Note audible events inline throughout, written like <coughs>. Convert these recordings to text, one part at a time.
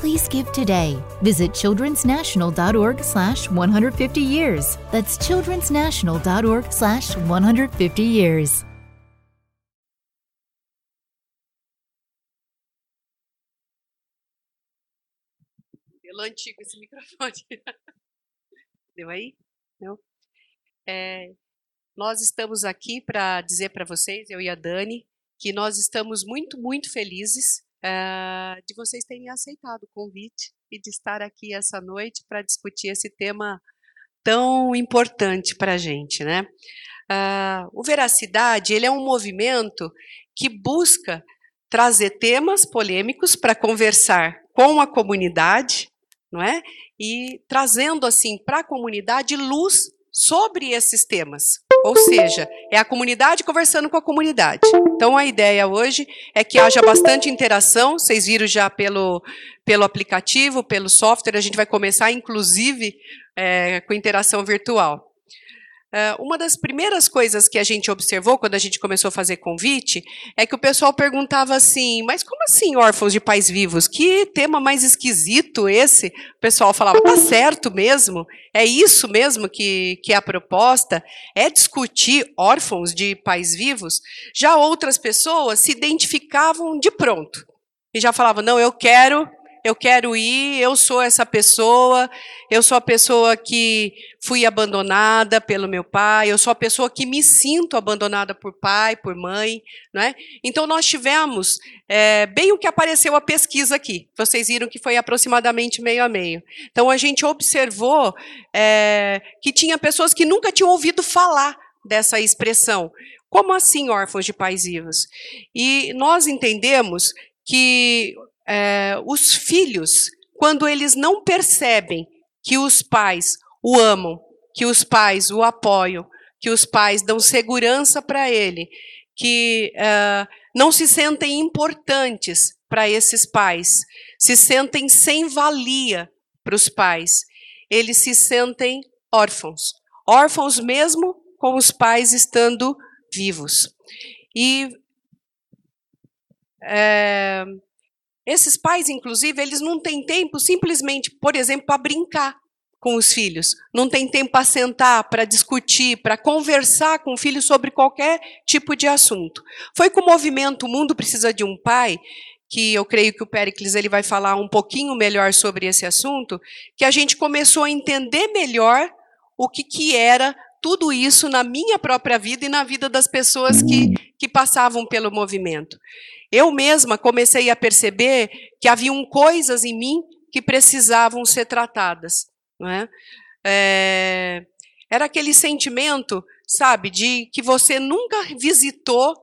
Please give today. Visit childrensnational.org slash 150 years. That's childrensnational.org slash 150 years. Pelo antigo esse microfone. <laughs> Deu aí? Não? É, nós estamos aqui para dizer para vocês, eu e a Dani, que nós estamos muito, muito felizes uh, de vocês terem aceitado o convite e de estar aqui essa noite para discutir esse tema tão importante para a gente, né? Uh, o Veracidade ele é um movimento que busca trazer temas polêmicos para conversar com a comunidade, não é? E trazendo assim para a comunidade luz sobre esses temas. Ou seja, é a comunidade conversando com a comunidade. Então a ideia hoje é que haja bastante interação. Vocês viram já pelo, pelo aplicativo, pelo software, a gente vai começar, inclusive, é, com interação virtual. Uh, uma das primeiras coisas que a gente observou quando a gente começou a fazer convite é que o pessoal perguntava assim: mas como assim órfãos de pais vivos? Que tema mais esquisito esse? O pessoal falava: tá certo mesmo? É isso mesmo que, que é a proposta? É discutir órfãos de pais vivos? Já outras pessoas se identificavam de pronto e já falavam: não, eu quero eu quero ir, eu sou essa pessoa, eu sou a pessoa que fui abandonada pelo meu pai, eu sou a pessoa que me sinto abandonada por pai, por mãe, não é? Então nós tivemos é, bem o que apareceu a pesquisa aqui. Vocês viram que foi aproximadamente meio a meio. Então a gente observou é, que tinha pessoas que nunca tinham ouvido falar dessa expressão. Como assim órfãos de pais vivos? E nós entendemos que é, os filhos, quando eles não percebem que os pais o amam, que os pais o apoiam, que os pais dão segurança para ele, que uh, não se sentem importantes para esses pais, se sentem sem valia para os pais, eles se sentem órfãos, órfãos mesmo com os pais estando vivos. E é, esses pais, inclusive, eles não têm tempo simplesmente, por exemplo, para brincar com os filhos. Não tem tempo para sentar, para discutir, para conversar com o filho sobre qualquer tipo de assunto. Foi com o movimento O Mundo Precisa de um Pai, que eu creio que o Pericles ele vai falar um pouquinho melhor sobre esse assunto, que a gente começou a entender melhor o que, que era tudo isso na minha própria vida e na vida das pessoas que, que passavam pelo movimento. Eu mesma comecei a perceber que haviam coisas em mim que precisavam ser tratadas. É? É, era aquele sentimento, sabe, de que você nunca visitou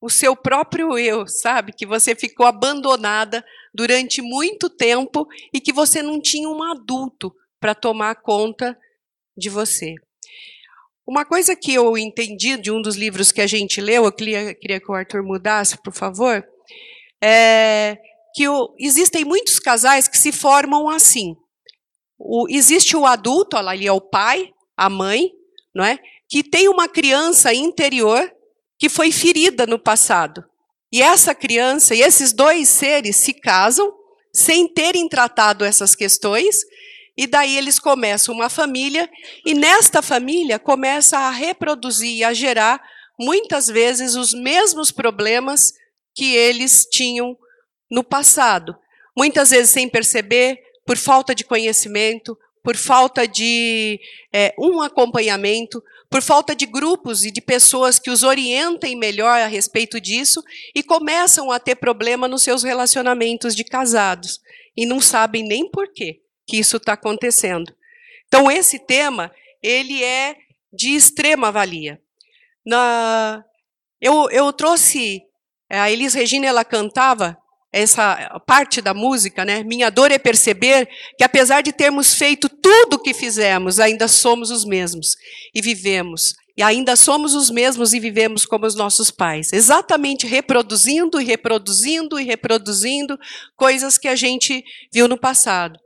o seu próprio eu, sabe? Que você ficou abandonada durante muito tempo e que você não tinha um adulto para tomar conta de você. Uma coisa que eu entendi de um dos livros que a gente leu, eu queria, queria que o Arthur mudasse, por favor, é que o, existem muitos casais que se formam assim. O, existe o adulto, ali é o pai, a mãe, não é? que tem uma criança interior que foi ferida no passado. E essa criança e esses dois seres se casam sem terem tratado essas questões e daí eles começam uma família, e nesta família começa a reproduzir e a gerar, muitas vezes, os mesmos problemas que eles tinham no passado. Muitas vezes sem perceber, por falta de conhecimento, por falta de é, um acompanhamento, por falta de grupos e de pessoas que os orientem melhor a respeito disso e começam a ter problema nos seus relacionamentos de casados e não sabem nem por quê que isso está acontecendo. Então, esse tema, ele é de extrema valia. Na, eu, eu trouxe, a Elis Regina, ela cantava essa parte da música, né? Minha dor é perceber que apesar de termos feito tudo o que fizemos, ainda somos os mesmos e vivemos e ainda somos os mesmos e vivemos como os nossos pais, exatamente reproduzindo e reproduzindo e reproduzindo coisas que a gente viu no passado.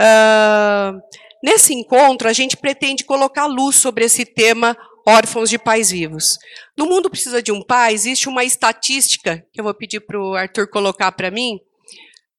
Uh, nesse encontro, a gente pretende colocar luz sobre esse tema órfãos de pais vivos. No mundo precisa de um pai, existe uma estatística que eu vou pedir para o Arthur colocar para mim,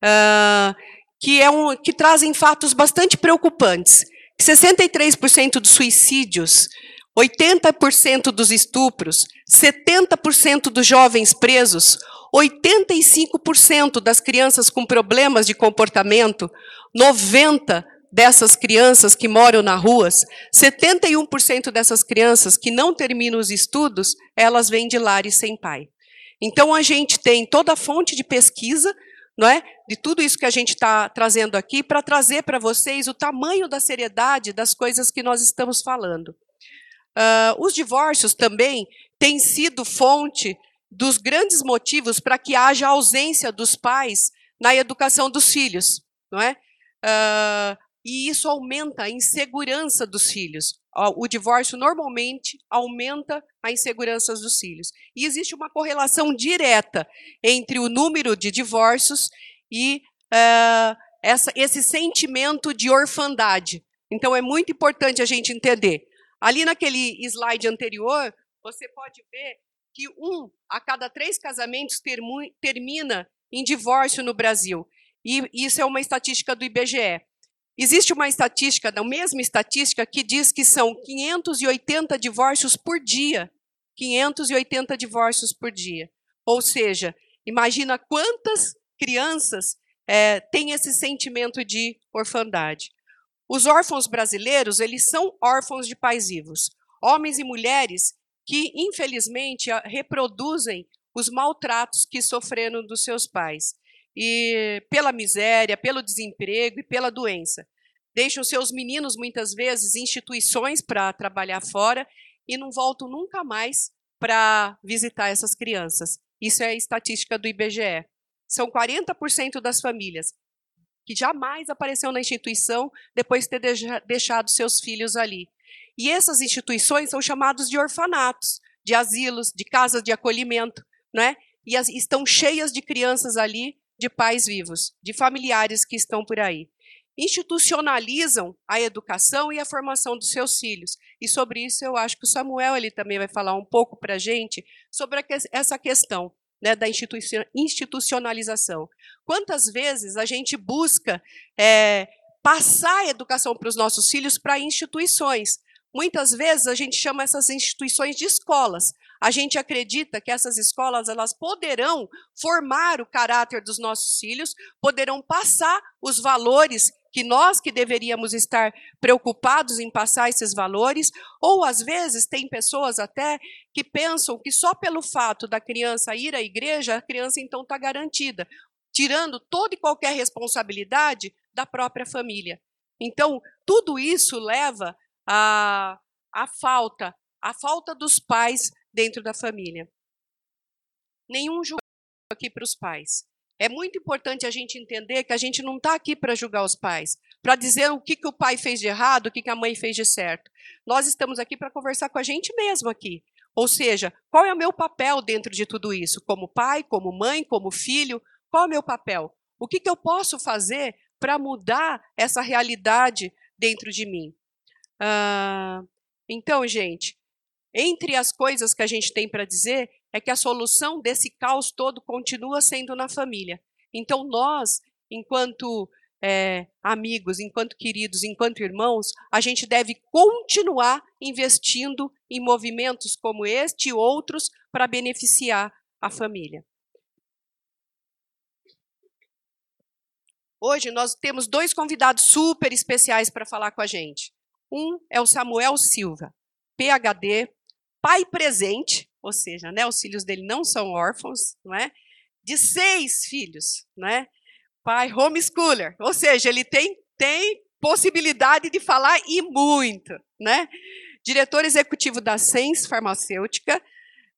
uh, que, é um, que trazem fatos bastante preocupantes. 63% dos suicídios 80% dos estupros, 70% dos jovens presos, 85% das crianças com problemas de comportamento, 90% dessas crianças que moram nas ruas, 71% dessas crianças que não terminam os estudos, elas vêm de lares sem pai. Então a gente tem toda a fonte de pesquisa, não é, de tudo isso que a gente está trazendo aqui para trazer para vocês o tamanho da seriedade das coisas que nós estamos falando. Uh, os divórcios também têm sido fonte dos grandes motivos para que haja ausência dos pais na educação dos filhos, não é? Uh, e isso aumenta a insegurança dos filhos. O divórcio normalmente aumenta a insegurança dos filhos. E existe uma correlação direta entre o número de divórcios e uh, essa, esse sentimento de orfandade. Então é muito importante a gente entender. Ali naquele slide anterior, você pode ver que um a cada três casamentos termina em divórcio no Brasil. E isso é uma estatística do IBGE. Existe uma estatística, a mesma estatística, que diz que são 580 divórcios por dia. 580 divórcios por dia. Ou seja, imagina quantas crianças é, têm esse sentimento de orfandade. Os órfãos brasileiros, eles são órfãos de pais vivos. Homens e mulheres que, infelizmente, reproduzem os maltratos que sofreram dos seus pais. E pela miséria, pelo desemprego e pela doença. Deixam seus meninos, muitas vezes, instituições para trabalhar fora e não voltam nunca mais para visitar essas crianças. Isso é estatística do IBGE. São 40% das famílias que jamais apareceu na instituição depois de ter deixado seus filhos ali. E essas instituições são chamadas de orfanatos, de asilos, de casas de acolhimento, né? E as, estão cheias de crianças ali, de pais vivos, de familiares que estão por aí. Institucionalizam a educação e a formação dos seus filhos. E sobre isso eu acho que o Samuel ele também vai falar um pouco para a gente sobre essa questão né, da institucionalização. Quantas vezes a gente busca é, passar a educação para os nossos filhos para instituições? Muitas vezes a gente chama essas instituições de escolas. A gente acredita que essas escolas elas poderão formar o caráter dos nossos filhos, poderão passar os valores que nós que deveríamos estar preocupados em passar esses valores, ou às vezes tem pessoas até que pensam que só pelo fato da criança ir à igreja, a criança então está garantida, tirando toda e qualquer responsabilidade da própria família. Então, tudo isso leva a, a falta, a falta dos pais dentro da família. Nenhum julgamento aqui para os pais. É muito importante a gente entender que a gente não está aqui para julgar os pais, para dizer o que, que o pai fez de errado, o que, que a mãe fez de certo. Nós estamos aqui para conversar com a gente mesmo aqui. Ou seja, qual é o meu papel dentro de tudo isso? Como pai, como mãe, como filho? Qual é o meu papel? O que, que eu posso fazer para mudar essa realidade dentro de mim? Ah, então, gente, entre as coisas que a gente tem para dizer, é que a solução desse caos todo continua sendo na família. Então, nós, enquanto é, amigos, enquanto queridos, enquanto irmãos, a gente deve continuar investindo em movimentos como este e outros para beneficiar a família. Hoje nós temos dois convidados super especiais para falar com a gente. Um é o Samuel Silva, PhD, pai presente, ou seja, né, os filhos dele não são órfãos, não é? De seis filhos, né? Pai homeschooler, ou seja, ele tem, tem possibilidade de falar e muito, né? Diretor executivo da Sens Farmacêutica,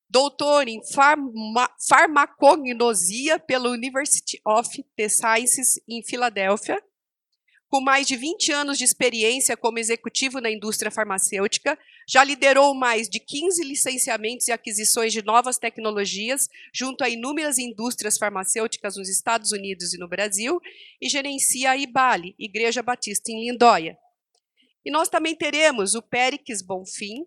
doutor em farma, farmacognosia pela University of the Sciences em Filadélfia, com mais de 20 anos de experiência como executivo na indústria farmacêutica, já liderou mais de 15 licenciamentos e aquisições de novas tecnologias junto a inúmeras indústrias farmacêuticas nos Estados Unidos e no Brasil e gerencia a IBALE, Igreja Batista em Lindóia. E nós também teremos o Périx Bonfim,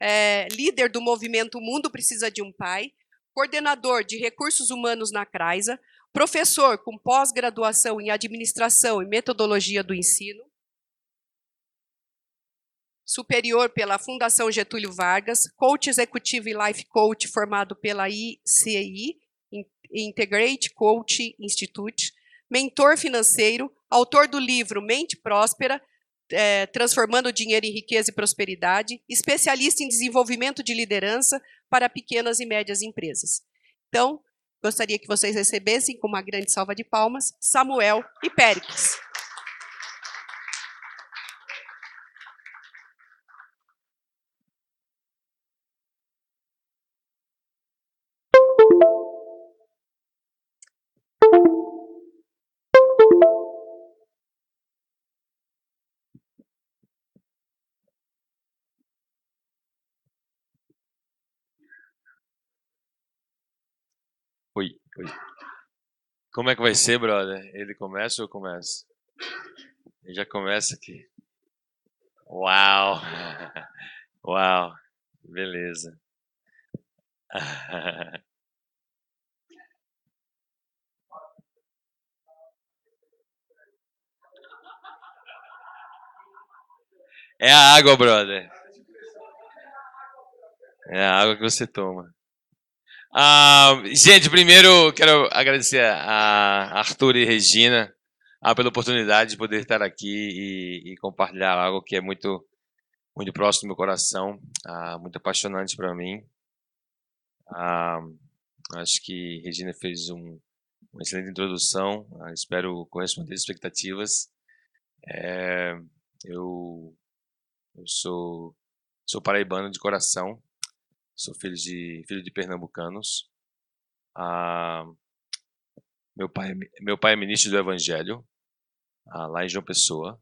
é, líder do movimento Mundo Precisa de um Pai, coordenador de recursos humanos na CRAISA, professor com pós-graduação em administração e metodologia do ensino, superior pela Fundação Getúlio Vargas, coach executivo e life coach formado pela ICI, Integrate Coach Institute, mentor financeiro, autor do livro Mente Próspera, é, Transformando Dinheiro em Riqueza e Prosperidade, especialista em desenvolvimento de liderança para pequenas e médias empresas. Então, Gostaria que vocês recebessem com uma grande salva de palmas Samuel e Péricles. Como é que vai ser, brother? Ele começa ou eu começo? Ele já começa aqui. Uau! <laughs> Uau! Beleza. <laughs> É a água, brother. É a água que você toma. Ah, gente, primeiro quero agradecer a Arthur e Regina ah, pela oportunidade de poder estar aqui e, e, compartilhar algo que é muito, muito próximo do meu coração, ah, muito apaixonante para mim. Ah, acho que Regina fez um, uma excelente introdução, espero corresponder às expectativas. É, eu, eu sou, sou paraibano de coração, Sou filho de filho de pernambucanos. Ah, meu pai meu pai é ministro do Evangelho ah, lá em João Pessoa.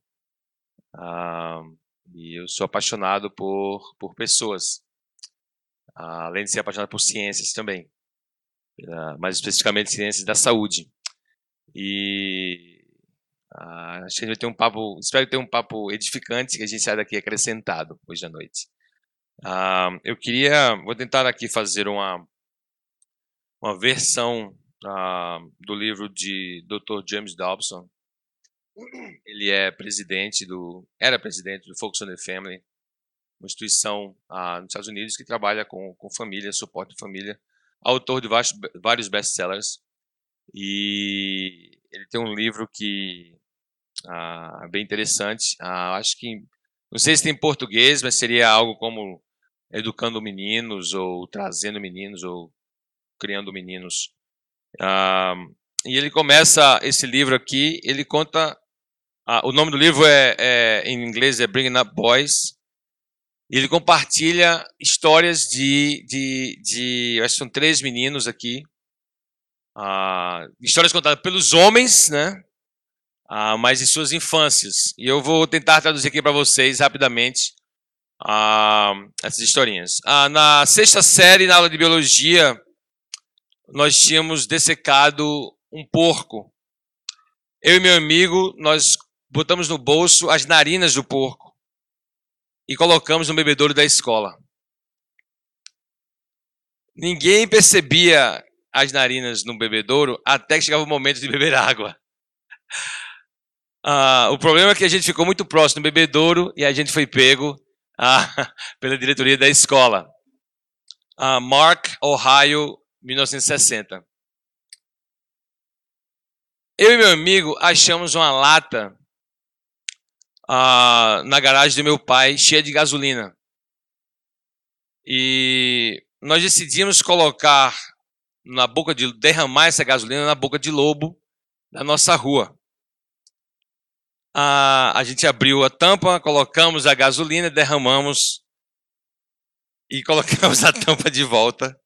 Ah, e eu sou apaixonado por por pessoas, ah, além de ser apaixonado por ciências também, mais especificamente ciências da saúde. E ah, acho que a gente vai ter um papo, espero ter um papo edificante que a gente saia daqui acrescentado hoje à noite. Uh, eu queria, vou tentar aqui fazer uma, uma versão uh, do livro de Dr. James Dobson. Ele é presidente do, era presidente do Focus on the Family, uma instituição uh, nos Estados Unidos que trabalha com, com família, suporte de família, autor de vários, vários best-sellers. E ele tem um livro que é bem interessante. acho que não sei se tem em português, mas seria algo como educando meninos, ou trazendo meninos, ou criando meninos. Ah, e ele começa esse livro aqui, ele conta. Ah, o nome do livro é, é, em inglês é Bringing Up Boys. E ele compartilha histórias de, de, de acho que são três meninos aqui. Ah, histórias contadas pelos homens, né? Ah, mas em suas infâncias. E eu vou tentar traduzir aqui para vocês rapidamente ah, essas historinhas. Ah, na sexta série, na aula de biologia, nós tínhamos dessecado um porco. Eu e meu amigo, nós botamos no bolso as narinas do porco e colocamos no bebedouro da escola. Ninguém percebia as narinas no bebedouro até que chegava o momento de beber água. Ah, o problema é que a gente ficou muito próximo do bebedouro e a gente foi pego <laughs> ah, pela diretoria da escola. Ah, Mark, Ohio, 1960. Eu e meu amigo achamos uma lata ah, na garagem do meu pai cheia de gasolina. E nós decidimos colocar na boca de derramar essa gasolina na boca de lobo da nossa rua a, a gente abriu a tampa, colocamos a gasolina, derramamos e <laughs> colocamos a tampa de volta.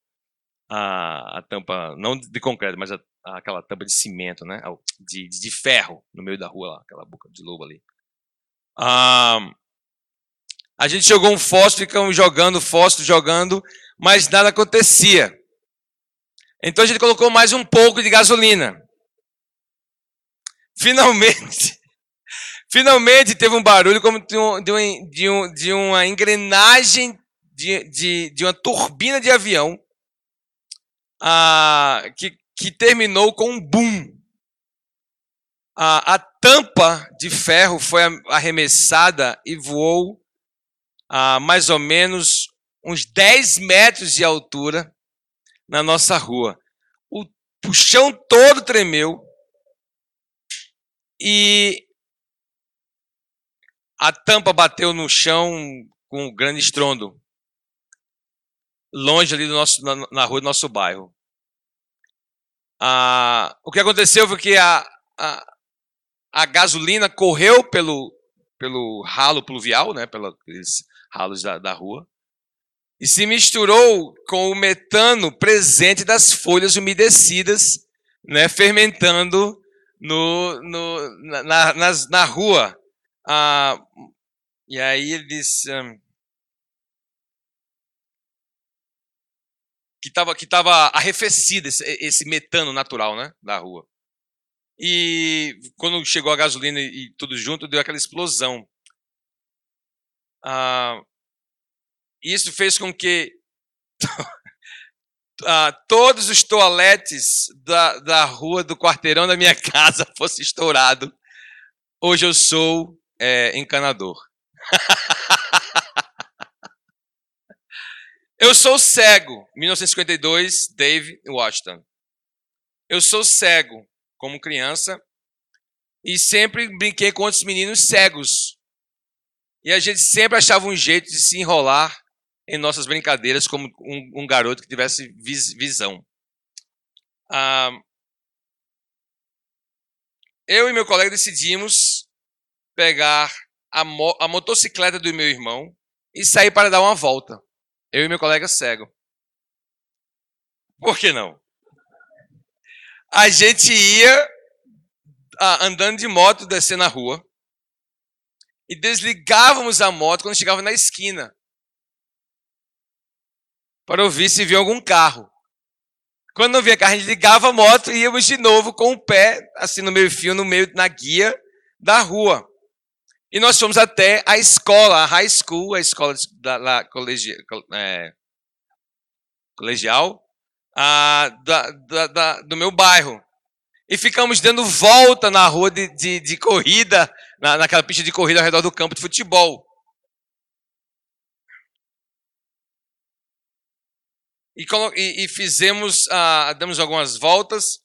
a, a tampa, não de concreto, mas a, aquela tampa de cimento, né? De, de ferro no meio da rua lá, aquela boca de lobo ali. Ah, a gente jogou um fósforo, ficamos jogando fósforo, jogando, mas nada acontecia. Então a gente colocou mais um pouco de gasolina. Finalmente, finalmente teve um barulho como de, um, de, um, de, um, de uma engrenagem de, de, de, uma turbina de avião ah, que, que terminou com um boom. A, a tampa de ferro foi arremessada e voou a mais ou menos uns 10 metros de altura na nossa rua. O, o chão todo tremeu e a tampa bateu no chão com um grande estrondo, longe ali do nosso, na, na rua do nosso bairro. Ah, o que aconteceu foi que a, a, a gasolina correu pelo, pelo ralo pluvial, né, pelos ralos da, da rua, e se misturou com o metano presente das folhas umedecidas, né, fermentando no, no, na, na, na rua. Ah, e aí eles. Um, que estava que tava arrefecido esse, esse, metano natural né, da rua. E quando chegou a gasolina e, e tudo junto, deu aquela explosão. Ah, isso fez com que <laughs> ah, todos os toaletes da, da rua do quarteirão da minha <laughs> casa fossem estourados. Hoje eu sou é, encanador. <laughs> eu sou cego. 1952, Dave Washington. Eu sou cego como criança e sempre brinquei com outros meninos cegos. E a gente sempre achava um jeito de se enrolar em nossas brincadeiras como um, um garoto que tivesse vis, visão. Ah, eu e meu colega decidimos pegar a, mo a motocicleta do meu irmão e sair para dar uma volta. Eu e meu colega cego. Por que não? A gente ia ah, andando de moto, descendo a rua, e desligávamos a moto quando chegava na esquina para ouvir se via algum carro. Quando não via carro, a gente ligava a moto e íamos de novo com o pé, assim no meio fio, no meio, na guia da rua. E nós fomos até a escola, a high school, a escola da, lá, colegi, é, colegial a, da, da, da, do meu bairro. E ficamos dando volta na rua de, de, de corrida, na, naquela pista de corrida ao redor do campo de futebol. e, e, e fizemos, ah, damos algumas voltas,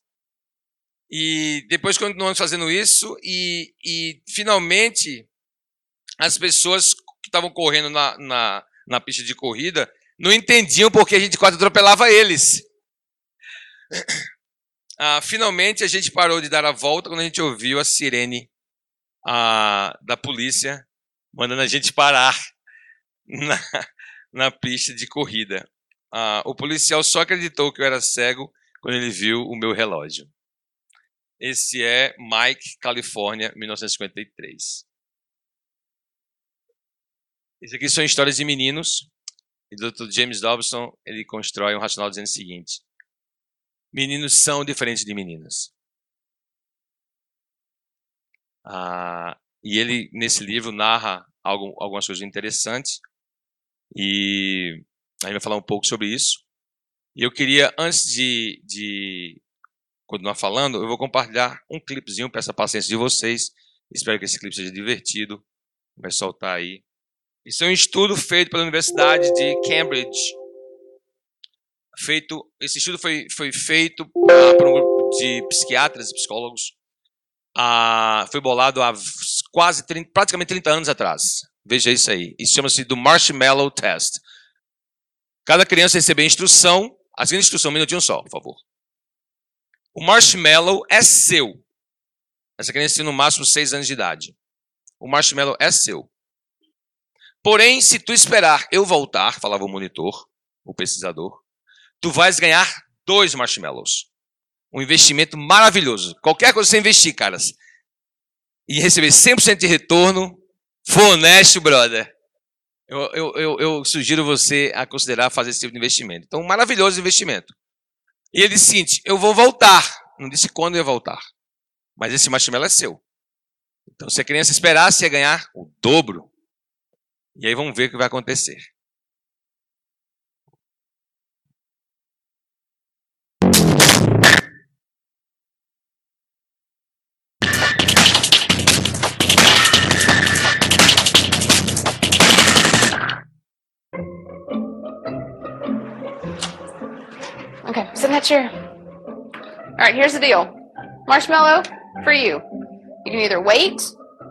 e depois continuamos fazendo isso, e, e finalmente as pessoas que estavam correndo na, na, na pista de corrida não entendiam porque a gente quase atropelava eles. <coughs> Ah, finalmente a gente parou de dar a volta quando a gente ouviu a sirene ah, da polícia mandando a gente parar <laughs> na, na pista de corrida ah, o policial só acreditou que eu era cego quando ele viu o meu relógio. Esse é Mike, Califórnia, 1953. Isso aqui são histórias de meninos. E o Dr. James Dobson ele constrói um racional dizendo o seguinte: meninos são diferentes de meninas. Ah, e ele nesse livro narra algo, algumas coisas interessantes. E a gente vai falar um pouco sobre isso. E eu queria, antes de, de continuar falando, eu vou compartilhar um clipezinho, peço a paciência de vocês. Espero que esse clipe seja divertido. Vai soltar aí. Isso é um estudo feito pela Universidade de Cambridge. Feito, esse estudo foi, foi feito uh, por um grupo de psiquiatras e psicólogos. Uh, foi bolado há quase 30, praticamente 30 anos atrás. Veja isso aí. Isso chama-se do Marshmallow Test. Cada criança recebe a instrução, a seguinte instrução, um minutinho só, por favor. O marshmallow é seu. Essa criança tem no máximo seis anos de idade. O marshmallow é seu. Porém, se tu esperar eu voltar, falava o monitor, o pesquisador, tu vais ganhar dois marshmallows. Um investimento maravilhoso. Qualquer coisa que você investir, caras, e receber 100% de retorno, for honesto, brother. Eu, eu, eu, eu, sugiro você a considerar fazer esse tipo de investimento. Então, um maravilhoso investimento. E ele disse seguinte: eu vou voltar. Não disse quando eu ia voltar. Mas esse marshmallow é seu. Então, se a criança esperasse, ia ganhar o dobro. E aí vamos ver o que vai acontecer. Okay, sit in that. All right, here's the deal. Marshmallow for you. You can either wait,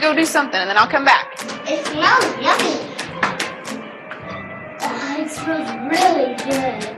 Gonna go do something and then I'll come back. It smells yummy. Oh, it smells really good.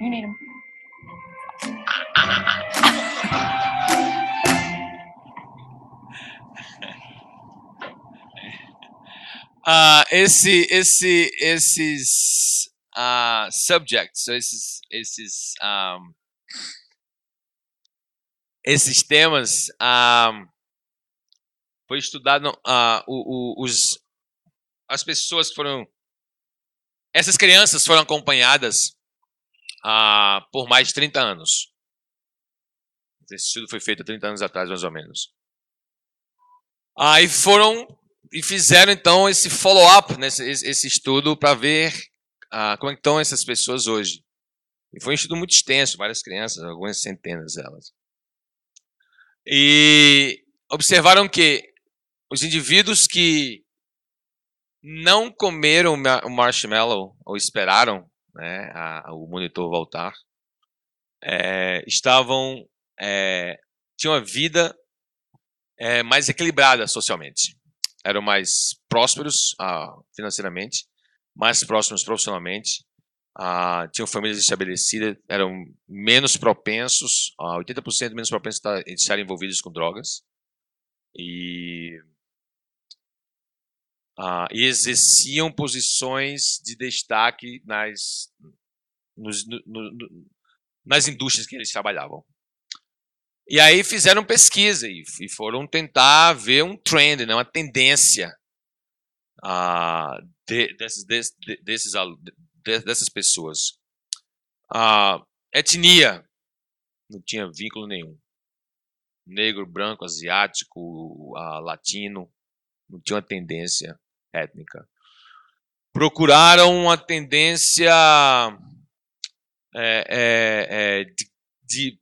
Them. <laughs> Ah, esse, esse, esses ah, subjects, esses, esses, um, esses temas, um, foi estudado ah, o, o, os, as pessoas foram, essas crianças foram acompanhadas por mais de 30 anos. Esse estudo foi feito há 30 anos atrás, mais ou menos. Aí foram e fizeram então esse follow-up nesse esse, esse estudo para ver ah, como é estão essas pessoas hoje. E foi um estudo muito extenso, várias crianças, algumas centenas delas. E observaram que os indivíduos que não comeram o marshmallow ou esperaram né, a, o monitor voltar, é, estavam é, tinham uma vida é, mais equilibrada socialmente. Eram mais prósperos ah, financeiramente, mais próximos profissionalmente, ah, tinham famílias estabelecidas, eram menos propensos, ah, 80% menos propensos a estarem envolvidos com drogas. E, ah, e exerciam posições de destaque nas, nos, no, no, nas indústrias que eles trabalhavam. E aí fizeram pesquisa e, e foram tentar ver um trend, né, uma tendência uh, de, desses, de, desses, de, dessas pessoas. Uh, etnia, não tinha vínculo nenhum. Negro, branco, asiático, uh, latino, não tinha uma tendência étnica. Procuraram uma tendência é, é, é, de, de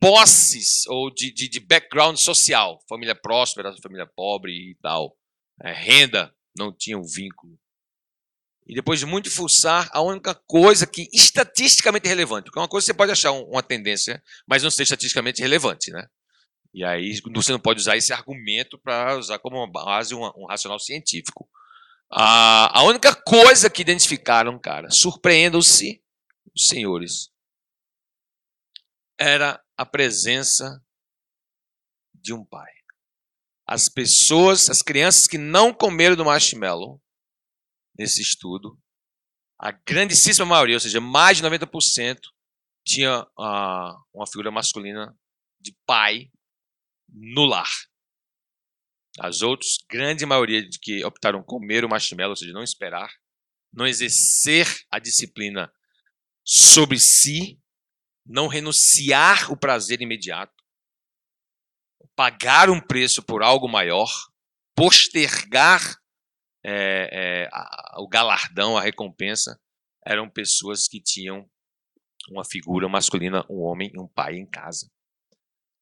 posses ou de, de, de, background social, família próspera, família pobre e tal, é, renda, não tinha um vínculo. E depois de muito fuçar, a única coisa que estatisticamente relevante, porque uma coisa você pode achar uma tendência, mas não ser estatisticamente relevante, né? E aí você não pode usar esse argumento para usar como base um, um racional científico. A, a única coisa que identificaram, cara, surpreendam-se senhores, era a presença de um pai. As pessoas, as crianças que não comeram do marshmallow nesse estudo, a grandíssima maioria, ou seja, mais de 90%, tinha uh, uma figura masculina de pai no lar. As outras, grande maioria de que optaram comer o marshmallow, ou seja, não esperar, não exercer a disciplina sobre si, não renunciar o prazer imediato, pagar um preço por algo maior, postergar é, é, a, o galardão, a recompensa, eram pessoas que tinham uma figura masculina, um homem, um pai em casa.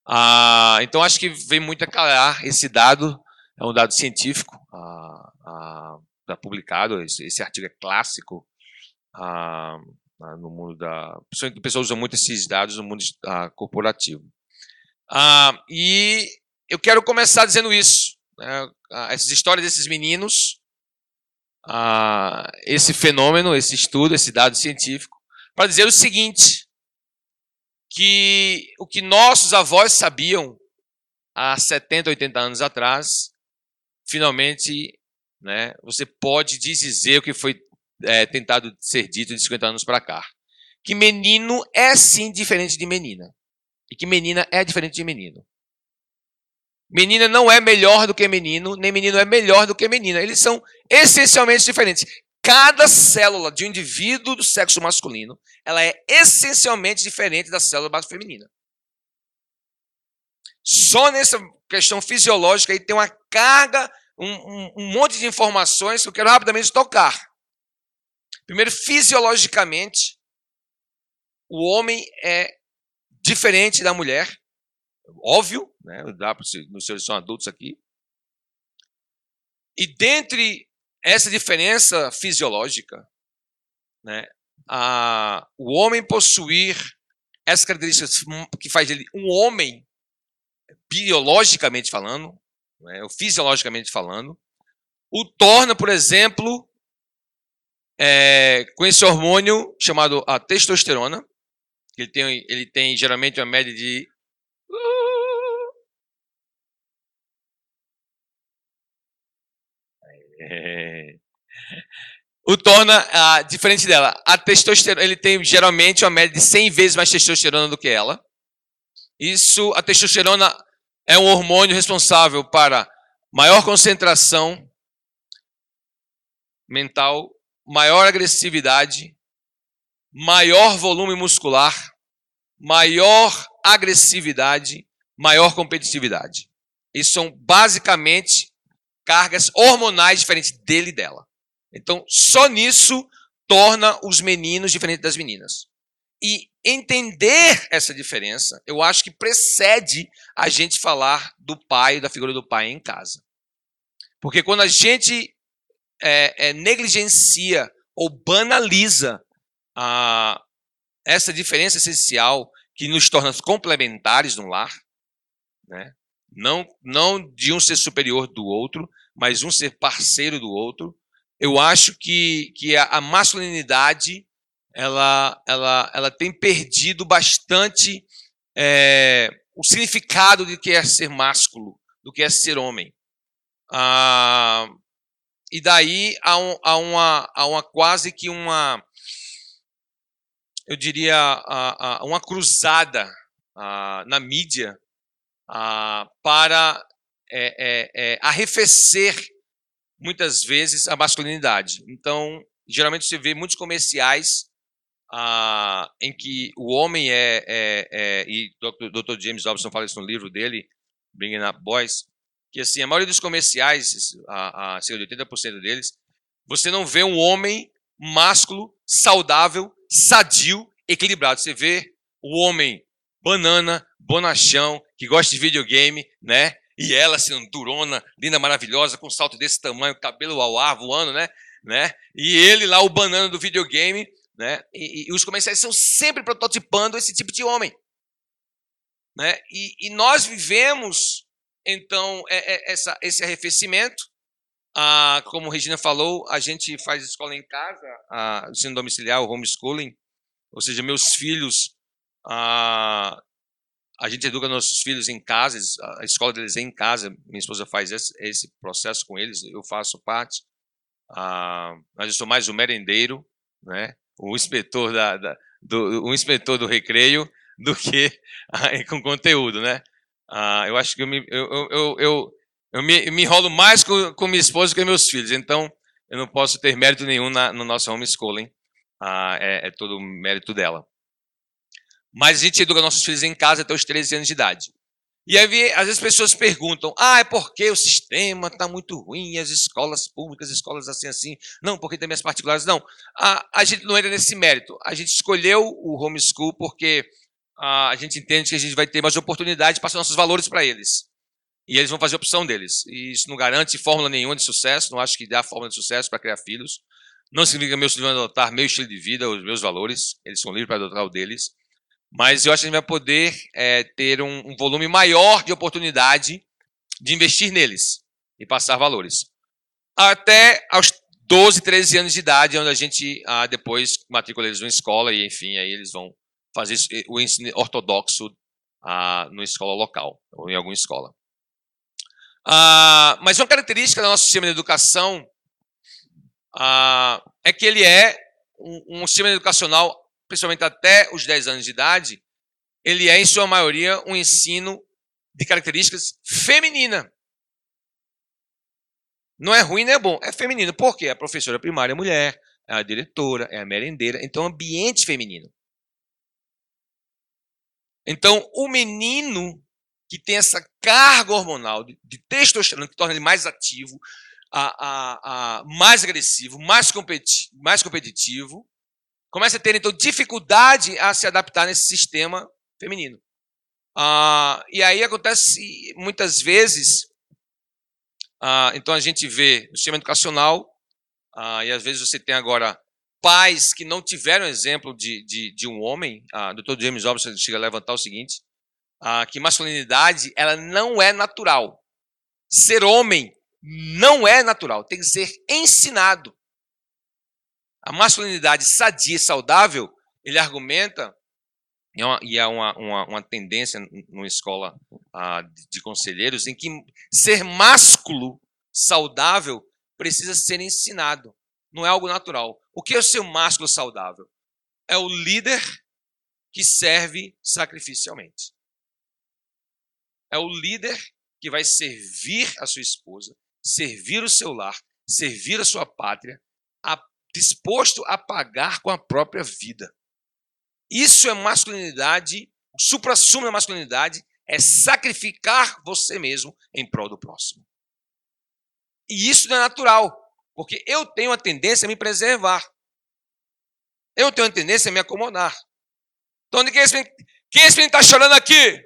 Ah, então acho que vem muito a calhar esse dado, é um dado científico, ah, ah, tá publicado, esse, esse, artigo é clássico, ah, né, no mundo da. O pessoal usa muito esses dados no mundo uh, corporativo. E eu quero começar dizendo isso. Né, essas histórias desses meninos, esse fenômeno, esse estudo, esse dado científico, para dizer o seguinte: que o que nossos avós sabiam há 70, 80 anos atrás, finalmente né, você pode dizer o que foi é, tentado ser dito de 50 anos para cá. Que menino é sim diferente de menina. E que menina é diferente de menino. Menina não é melhor do que menino, nem menino é melhor do que menina. Eles são essencialmente diferentes. Cada célula de um indivíduo do sexo masculino, ela é essencialmente diferente da célula feminina. Só nessa questão fisiológica aí tem uma carga, um, um, um monte de informações que eu quero rapidamente tocar. Primeiro, fisiologicamente, o homem é diferente da mulher. Óbvio, né? Dá para os senhores são adultos aqui. E dentre essa diferença fisiológica, né, a, o homem possuir essas características que faz dele um homem, biologicamente falando, né, ou fisiologicamente falando, o torna, por exemplo, é, com esse hormônio chamado a testosterona. Ele tem, ele tem geralmente uma média de. É, o torna ah, diferente dela. A testosterona, ele tem geralmente uma média de 100 vezes mais testosterona do que ela. Isso, a testosterona é um hormônio responsável para maior concentração mental maior agressividade, maior volume muscular, maior agressividade, maior competitividade. Isso são basicamente cargas hormonais diferentes dele e dela. Então, só nisso torna os meninos diferentes das meninas. E entender essa diferença, eu acho que precede a gente falar do pai, da figura do pai em casa. Porque quando a gente é, é, negligencia ou banaliza a, essa diferença essencial que nos torna complementares no lar, né? não, não de um ser superior do outro, mas um ser parceiro do outro, eu acho que, que a, masculinidade ela, ela, ela tem perdido bastante é, o significado de que é ser másculo, do que é ser homem. Ah, e daí há, um, há, uma, há uma quase que uma, eu diria, uma cruzada na mídia para é, é, é, arrefecer muitas vezes a masculinidade. Então, geralmente você vê muitos comerciais ah, em que o homem é, é, é e o Dr. James Dobson fala isso no livro dele, Bringing Up Boys, que assim, a maioria dos comerciais, a, a cerca de 80% deles, você não vê um homem másculo, saudável, sadio, equilibrado. Você vê o homem banana, bonachão, que gosta de videogame, né? E ela, assim, durona, linda, maravilhosa, com um salto desse tamanho, cabelo ao ar, voando, né? né? E ele lá, o banana do videogame, né? E, e os comerciais estão sempre prototipando esse tipo de homem. Né? E, e nós vivemos, então, é, é, essa, esse arrefecimento. Ah, como a Regina falou, a gente faz escola em casa, ah, ensino domiciliar, o homeschooling. Ou seja, meus filhos, ah, a gente educa nossos filhos em casa, a escola deles é em casa. Minha esposa faz esse, esse processo com eles, eu faço parte. Ah, mas eu sou mais o merendeiro, né? o inspetor, da, da do, o inspetor do recreio do que <laughs> com conteúdo, né? Ah, eu acho que eu me, eu, eu, eu, eu me, me enrolo mais com, com minha esposa que com meus filhos, então eu não posso ter mérito nenhum na, no nosso homeschooling, ah, é, é todo mérito dela. Mas a gente educa nossos filhos em casa até os 13 anos de idade. E aí, às vezes, as pessoas perguntam: ah, é porque o sistema está muito ruim, as escolas públicas, as escolas assim, assim. Não, porque tem as particulares. Não, a, a gente não entra nesse mérito. A gente escolheu o homeschool porque a, a gente entende que a gente vai ter mais oportunidade de passar nossos valores para eles. E eles vão fazer a opção deles. E isso não garante fórmula nenhuma de sucesso, não acho que dá fórmula de sucesso para criar filhos. Não significa que meus filhos vão adotar meu estilo de vida, os meus valores, eles são livres para adotar o deles. Mas eu acho que a gente vai poder é, ter um, um, volume maior de oportunidade de investir neles e passar valores. Até aos 12, 13 anos de idade, onde a gente ah, depois matricula eles numa escola e, enfim, aí eles vão fazer o ensino ortodoxo ah, numa escola local ou em alguma escola. Ah, mas uma característica do nosso sistema de educação ah, é que ele é um, um sistema educacional principalmente até os 10 anos de idade, ele é, em sua maioria, um ensino de características feminina. Não é ruim, não é bom, é feminino. Por quê? A professora primária é mulher, é a diretora, é a merendeira, então ambiente feminino. Então, o menino que tem essa carga hormonal de, de testosterona que torna ele mais ativo, a, a, a, mais agressivo, mais, competi mais competitivo, começa a ter, então, dificuldade a se adaptar nesse sistema feminino. Ah, e aí acontece muitas vezes, ah, então a gente vê no sistema educacional, ah, e às vezes você tem agora pais que não tiveram exemplo de, de, de um homem, ah, o Dr. James Robinson chega a levantar o seguinte, ah, que masculinidade ela não é natural. Ser homem não é natural, tem que ser ensinado. A masculinidade sadia e saudável, ele argumenta, e é uma, é uma, uma, uma tendência numa escola ah, de, de conselheiros, em que ser másculo saudável precisa ser ensinado, não é algo natural. O que é o ser másculo saudável? É o líder que serve sacrificialmente. É o líder que vai servir a sua esposa, servir o seu lar, servir a sua pátria, disposto a pagar com a própria vida. Isso é masculinidade, o supra-sumo da masculinidade é sacrificar você mesmo em prol do próximo. E isso não é natural, porque eu tenho a tendência a me preservar. Eu tenho a tendência a me acomodar. Então, quem é esse está chorando aqui?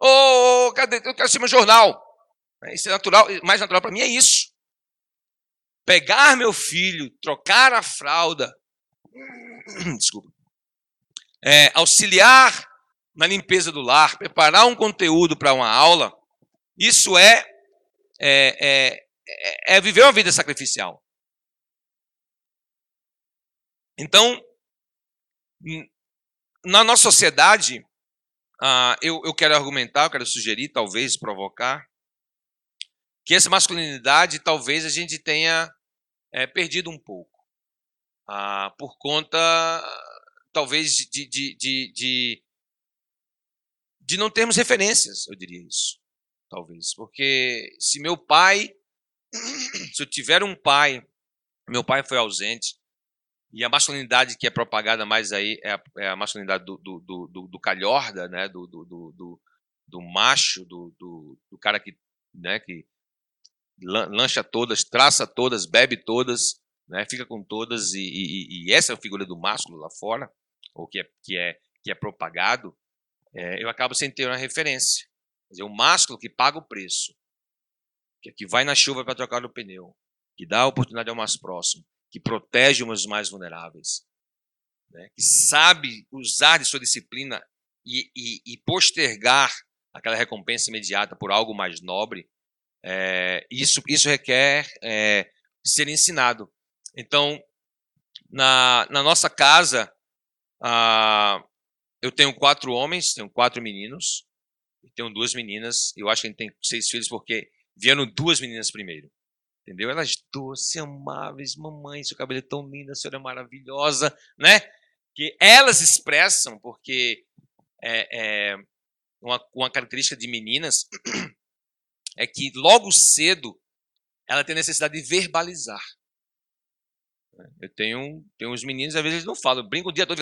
Ô, oh, cadê? Eu quero ser meu jornal. Isso é natural, mais natural para mim é isso. Pegar meu filho, trocar a fralda, <clears throat> desculpa, é, auxiliar na limpeza do lar, preparar um conteúdo para uma aula, isso é, é, é, é viver uma vida sacrificial. Então, na nossa sociedade, ah, eu, eu quero argumentar, eu quero sugerir, talvez provocar, que essa masculinidade talvez a gente tenha é, perdido um pouco. Ah, por conta, talvez, de, de, de, de, de não termos referências, eu diria isso. Talvez. Porque se meu pai, <clears throat> se eu tiver um pai, meu pai foi ausente, e a masculinidade que é propagada mais aí é a, é a masculinidade do, do, do, do, calhorda, né? do, do, do, do macho, do, do, do, cara que, né? que lancha todas, traça todas, bebe todas, né? fica com todas, e, e, e essa é a figura do másculo lá fora, ou que é, que é, que é propagado, é, eu acabo sem ter uma referência. Quer dizer, o másculo que paga o preço, que, que vai na chuva para trocar o pneu, que dá a oportunidade ao mais próximo, que protege os mais vulneráveis, né? que sabe usar de sua disciplina e, e, e, postergar aquela recompensa imediata por algo mais nobre, é, isso, isso requer é, ser ensinado. Então, na, na nossa casa, ah, eu tenho quatro homens, tenho quatro meninos, tenho duas meninas. Eu acho que a gente tem seis filhos porque vieram duas meninas primeiro. Entendeu? Elas doces, amáveis, mamãe, seu cabelo é tão lindo, a senhora é maravilhosa, né? Que elas expressam, porque é, é uma, uma característica de meninas é que logo cedo ela tem necessidade de verbalizar. Eu tenho, tenho uns meninos, às vezes eles não falam, brincam o dia todo.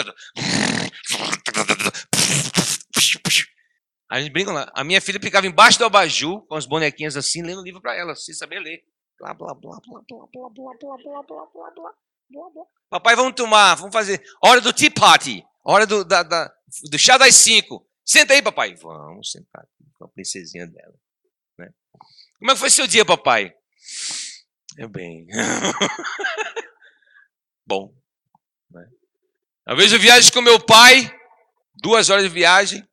A gente brinca lá. A minha filha ficava embaixo do abajur, com as bonequinhas assim, lendo livro para ela, sem saber ler. Blá, blá, blá, blá, blá, blá, blá, blá, blá, blá, blá, blá. Papai, vamos tomar, vamos fazer. Hora do tea party. Hora do, da, da, do chá das cinco. Senta aí, papai. Vamos sentar aqui com a princesinha dela. Como é que foi seu dia, papai? É bem. <laughs> Bom. Né? Vezes eu viajo com meu pai, duas horas de viagem.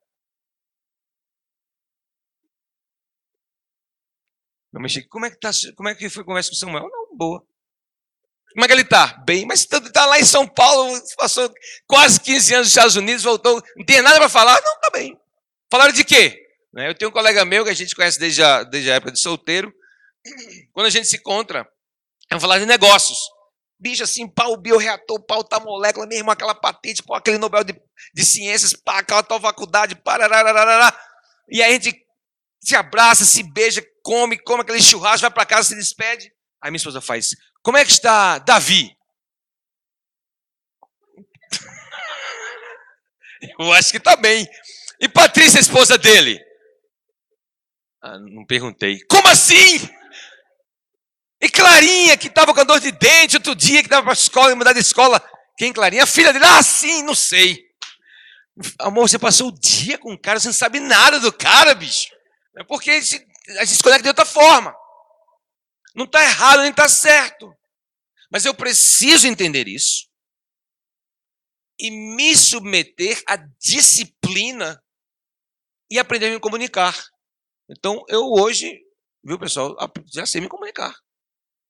Não mexi. Como é que tá? Como é que foi a conversa com o Samuel? Não, boa. Como é que ele está? Bem, mas está lá em São Paulo, passou quase 15 anos nos Estados Unidos, voltou, não tem nada para falar? Não, tá bem. Falaram de quê? Né, eu tenho um colega meu que a gente conhece desde a, desde a época de solteiro. Quando a gente se encontra, vamos falar de negócios. Bicho, assim, pau bioreator, pau tá molécula, mesmo aquela patente, pau, aquele Nobel de, de Ciências, pá, aquela tal faculdade, pararararará. E aí a gente se abraça, se beija, come, come aquele churrasco, vai para casa, se despede. Aí minha esposa faz: Como é que está Davi? <laughs> Eu acho que está bem. E Patrícia, esposa dele? Ah, não perguntei. Como assim? E Clarinha, que estava com dor de dente outro dia, que estava para a escola e mudar de escola. Quem, Clarinha? A filha dele? Ah, sim, não sei. Amor, você passou o dia com o cara, você não sabe nada do cara, bicho. É porque a gente, a gente se conecta de outra forma. Não está errado, nem está certo. Mas eu preciso entender isso e me submeter à disciplina e aprender a me comunicar. Então, eu hoje, viu, pessoal, já sei me comunicar.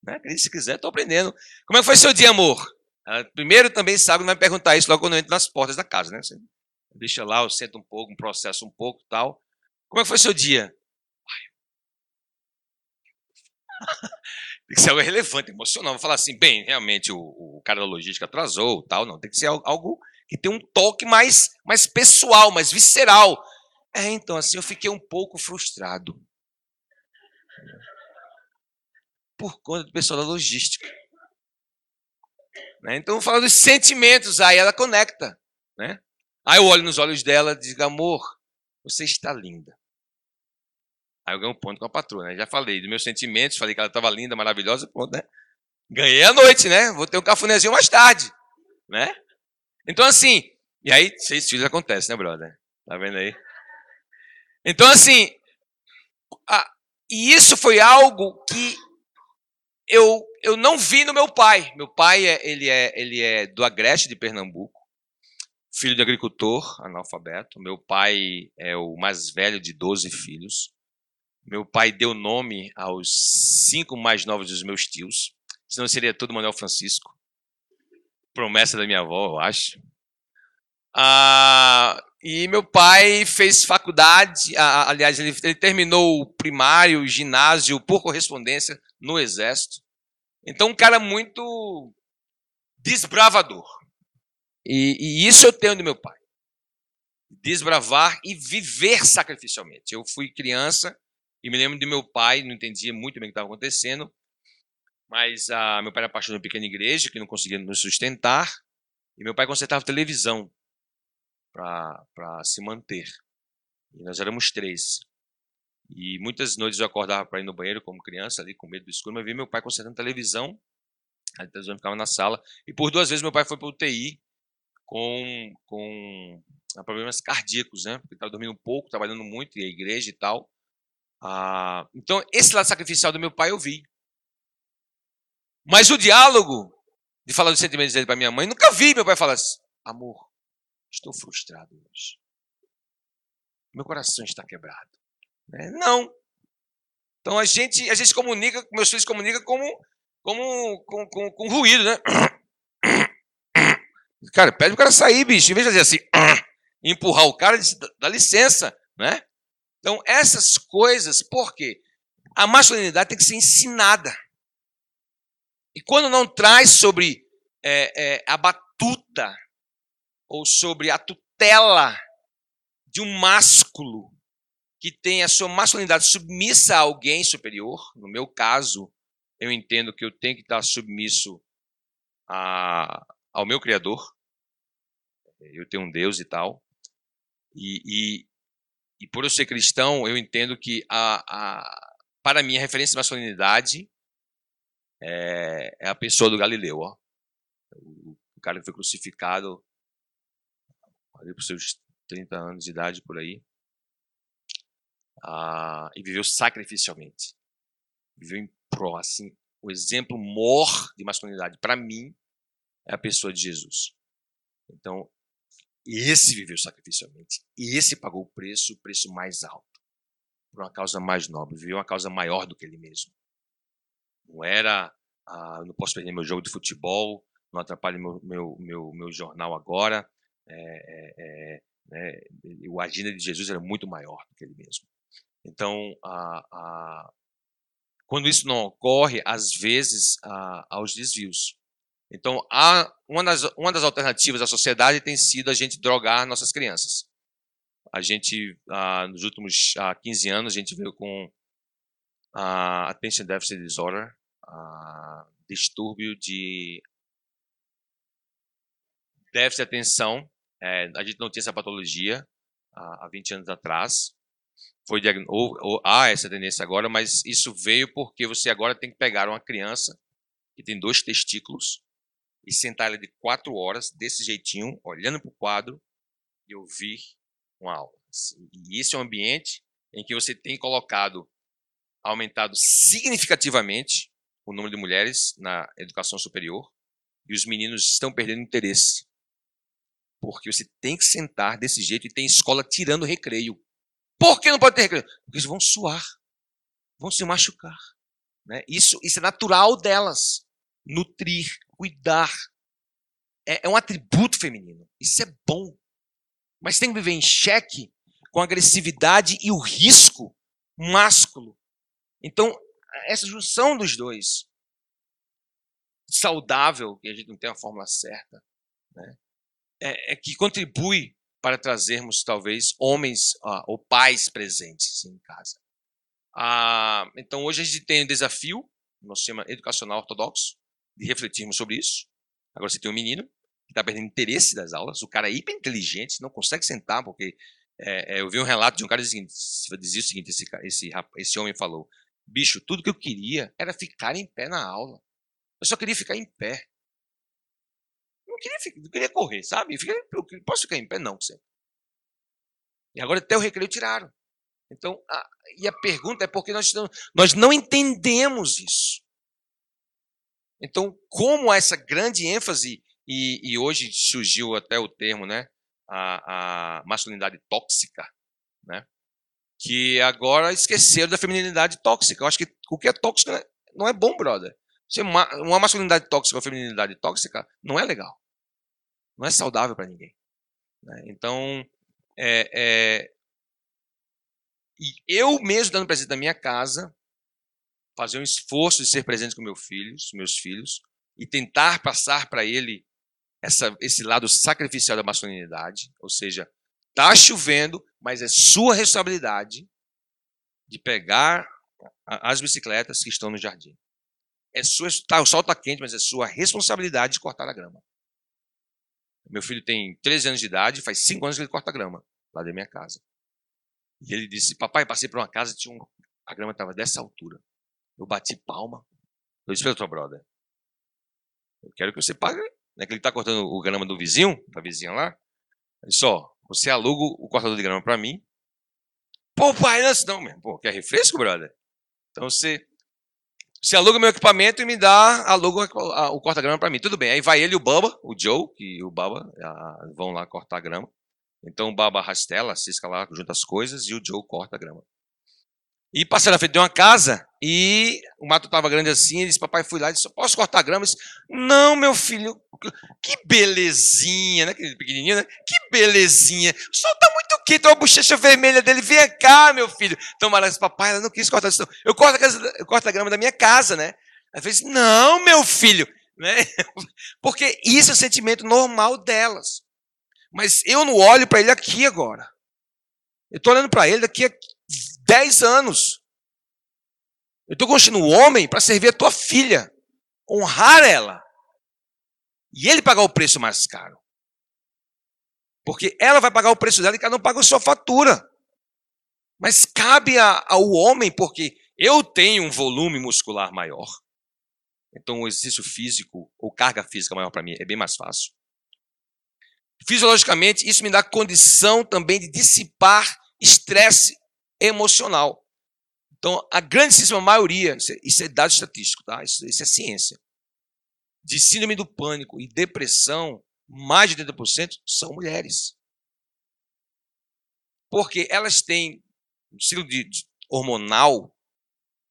Né? Se quiser, estou aprendendo. Como é que foi seu dia, amor? Ah, primeiro, também sabe, vai perguntar isso logo quando eu entro nas portas da casa, né? Você deixa lá, eu sento um pouco, um processo um pouco tal. Como é que foi seu dia? <laughs> tem que ser algo relevante, emocional. Vou falar assim, bem, realmente o, o cara da logística atrasou, tal, não. Tem que ser algo que tem um toque mais, mais pessoal, mais visceral. É, então, assim, eu fiquei um pouco frustrado. Por conta do pessoal da logística. Né? Então, falar dos sentimentos, aí ela conecta. Né? Aí eu olho nos olhos dela e digo, amor, você está linda. Aí eu ganhei um ponto com a patroa, né? Já falei dos meus sentimentos, falei que ela estava linda, maravilhosa, pronto, né? Ganhei a noite, né? Vou ter um cafunézinho mais tarde, né? Então, assim, e aí, seis filhos acontece, né, brother? Tá vendo aí? Então, assim, a, e isso foi algo que eu, eu não vi no meu pai. Meu pai é, ele é, ele é do Agreste de Pernambuco, filho de agricultor, analfabeto. Meu pai é o mais velho de 12 filhos. Meu pai deu nome aos cinco mais novos dos meus tios. Senão seria todo Manuel Francisco. Promessa da minha avó, eu acho. Ah, e meu pai fez faculdade, aliás, ele, ele terminou o primário, o ginásio por correspondência no Exército. Então, um cara muito desbravador. E, e, isso eu tenho do meu pai. Desbravar e viver sacrificialmente. Eu fui criança e me lembro de meu pai, não entendia muito bem o que estava acontecendo, mas ah, meu pai era pastor de uma pequena igreja que não conseguia nos sustentar, e meu pai consertava televisão para se manter. E nós éramos três. E muitas noites eu acordava para ir no banheiro como criança, ali com medo do escuro, mas vi meu pai consertando televisão. A televisão ficava na sala. E por duas vezes meu pai foi para o UTI com, com ah, problemas cardíacos, né? Porque estava dormindo pouco, trabalhando muito, e a igreja e tal. Ah, então, esse lado sacrificial do meu pai eu vi. Mas o diálogo de falar dos sentimentos dele para minha mãe, nunca vi meu pai falar assim: amor, estou frustrado hoje. Meu coração está quebrado. Né? Não. Então a gente, a gente comunica, meus filhos comunicam como, como com, com, com ruído, né? <coughs> Cara, pede o cara sair, bicho. Em vez de fazer assim, <coughs> empurrar o cara, dá licença, né? Então, essas coisas, por quê? A masculinidade tem que ser ensinada. E quando não traz sobre é, é, a batuta ou sobre a tutela de um másculo que tem a sua masculinidade submissa a alguém superior, no meu caso, eu entendo que eu tenho que estar submisso a, ao meu Criador. Eu tenho um Deus e tal. E, e, e por eu ser cristão, eu entendo que a, a, para mim a referência de masculinidade é, é a pessoa do Galileu. Ó. O, cara que foi crucificado ali por seus 30 anos de idade por aí ah, e viveu sacrificialmente. Viveu em pró, assim, o exemplo maior de masculinidade para mim é a pessoa de Jesus. Então, esse viveu sacrificialmente, e esse pagou o preço, o preço mais alto, por uma causa mais nobre, viveu uma causa maior do que ele mesmo. Não era, ah, não posso perder meu jogo de futebol, não atrapalhe meu, meu, meu, meu jornal agora. É, é, é, né? O agenda de Jesus era muito maior do que ele mesmo. Então, a, a, quando isso não ocorre, às vezes há, há os desvios. Então, há, uma, das, uma das alternativas da sociedade tem sido a gente drogar nossas crianças. A gente, ah, nos últimos ah, 15 anos, a gente veio com ah, Attention Deficit Disorder, ah, distúrbio de déficit de atenção. É, a gente não tinha essa patologia há 20 anos atrás foi ou, ou há essa tendência agora, mas isso veio porque você agora tem que pegar uma criança que tem dois testículos e sentar ela de quatro horas desse jeitinho, olhando para o quadro e ouvir uma aula. E esse é um ambiente em que você tem colocado, aumentado significativamente o número de mulheres na educação superior e os meninos estão perdendo interesse. Porque você tem que sentar desse jeito e tem escola tirando recreio. Por que não pode ter recreio? Porque eles vão suar, vão se machucar. Né? Isso, isso é natural delas. Nutrir, cuidar. É, é um atributo feminino. Isso é bom. Mas tem que viver em xeque com a agressividade e o risco másculo. Então, essa junção dos dois, saudável, que a gente não tem a fórmula certa, né? É, é que contribui para trazermos, talvez, homens ah, ou pais presentes em casa. Ah, então, hoje a gente tem um desafio no sistema educacional ortodoxo de refletirmos sobre isso. Agora você tem um menino que está perdendo interesse das aulas, o cara é hiper inteligente, não consegue sentar, porque é, é, eu vi um relato de um cara que dizia o seguinte: esse, esse, esse homem falou, bicho, tudo que eu queria era ficar em pé na aula. Eu só queria ficar em pé não queria, não queria correr, sabe? Posso ficar em pé? Não, sempre. E agora até o recreio tiraram. Então, a, e a pergunta é porque nós, nós não entendemos isso. Então, como essa grande ênfase, e, e hoje surgiu até o termo, né? A, a masculinidade tóxica, né? Que agora esqueceram da feminilidade tóxica. Eu acho que o que é tóxico não é bom, brother. Uma masculinidade tóxica ou feminilidade tóxica não é legal. Não é saudável para ninguém. Né? Então, é, é, e eu mesmo dando presente da minha casa, fazer um esforço de ser presente com meu filhos, meus filhos, e tentar passar para ele essa, esse lado sacrificial da masculinidade, ou seja, tá chovendo, mas é sua responsabilidade de pegar as bicicletas que estão no jardim. É sua, tá, o sol está quente, mas é sua responsabilidade de cortar a grama. Meu filho tem 13 anos de idade, faz 5 anos que ele corta grama lá da minha casa. E ele disse: Papai, passei por uma casa, tinha um, a grama estava dessa altura. Eu bati palma. Eu disse para o brother: Eu quero que você pague. Né, que ele está cortando o grama do vizinho, da vizinha lá. Ele disse: Ó, você aluga o cortador de grama para mim. Pô, pai, não, não, mesmo. Pô, quer refresco, brother? Então você você aluga meu equipamento e me dá, aluga o corta-grama para mim. Tudo bem. Aí vai ele e o Baba, o Joe, que o Baba vão lá cortar a grama. Então o Baba rastela, cisca lá, junta as coisas e o Joe corta a grama. E passei na frente de uma casa e o mato estava grande assim. Ele disse: Papai, fui lá e disse: Posso cortar grama? disse, Não, meu filho, que belezinha, né? Pequenininho, né? Que belezinha. O sol está muito quente, a bochecha vermelha dele. Vem cá, meu filho. Então, Mara disse: Papai, ela não quis cortar isso. Eu corto, a casa, eu corto a grama da minha casa, né? Ela fez: Não, meu filho. <laughs> Né? Porque isso é sentimento normal delas. Mas eu não olho para ele aqui agora. Eu estou olhando para ele daqui a 10 anos. Eu estou construindo um homem para servir a tua filha, honrar ela. E ele pagar o preço mais caro. Porque ela vai pagar o preço dela e cada um paga a sua fatura. Mas cabe a, ao homem, porque eu tenho um volume muscular maior. Então, o exercício físico ou carga física maior para mim é bem mais fácil. Fisiologicamente, isso me dá condição também de dissipar estresse emocional. Então, a grandíssima maioria, isso é, é dado estatístico, tá? Isso, isso é ciência, de síndrome do pânico e depressão, mais de 80% são mulheres. Porque elas têm um ciclo de, de hormonal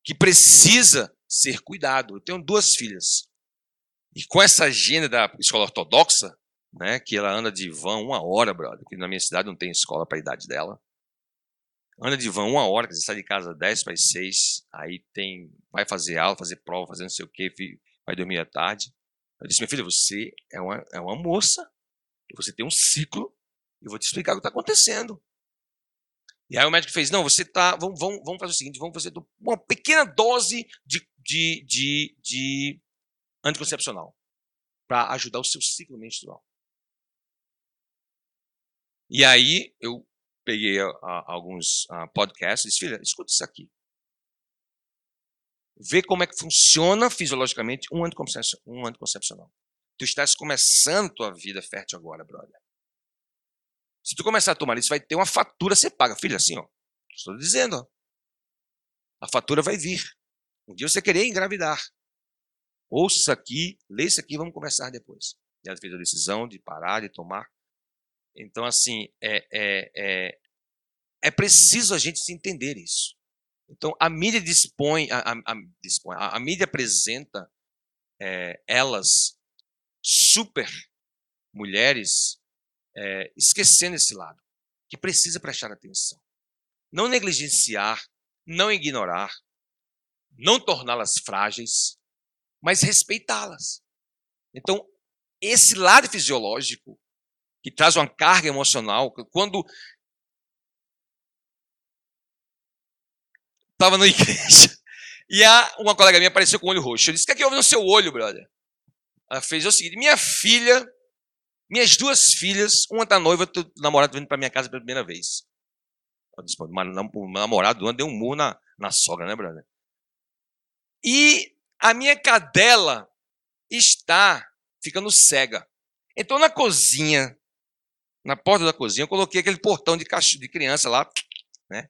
que precisa ser cuidado. Eu tenho duas filhas. E com essa agenda da escola ortodoxa, né, que ela anda de van uma hora, brother, que na minha cidade não tem escola para a idade dela anda de van uma hora, quer dizer, sai de casa 10 para as 6, aí tem, vai fazer aula, fazer prova, fazer não sei o que, vai dormir à tarde. Eu disse, minha filha, você é uma, é uma moça, você tem um ciclo, eu vou te explicar o que está acontecendo. E aí o médico fez, não, você tá, vamos, vamos, vamos fazer o seguinte, vamos fazer uma pequena dose de, de, de, de anticoncepcional para ajudar o seu ciclo menstrual. E aí eu peguei a, a, alguns a, podcasts e disse, filha, escuta isso aqui. Vê como é que funciona fisiologicamente um anticoncepcional. Um anticoncepcional. Tu estás começando tua vida fértil agora, brother. Se tu começar a tomar isso, vai ter uma fatura você paga. Filha, assim, ó. Estou dizendo, ó. A fatura vai vir. Um dia você querer engravidar. Ouça isso aqui, lê isso aqui, vamos conversar depois. E ela fez a decisão de parar de tomar então, assim, é, é, é, é preciso a gente entender isso. Então, a mídia dispõe, a, a, dispõe, a, a mídia apresenta é, elas super mulheres é, esquecendo esse lado, que precisa prestar atenção. Não negligenciar, não ignorar, não torná-las frágeis, mas respeitá-las. Então, esse lado fisiológico que traz uma carga emocional. Quando estava na <laughs> igreja e a, uma colega minha apareceu com o olho roxo. Eu disse: O que é que houve no seu olho, brother? Ela fez o seguinte: Minha filha, minhas duas filhas, uma está noiva, o namorado vindo para minha casa pela primeira vez. Eu disse: O namorado deu um murro na, na sogra, né, brother? E a minha cadela está ficando cega. Então, na cozinha, na porta da cozinha, eu coloquei aquele portão de, cachorro, de criança lá, né?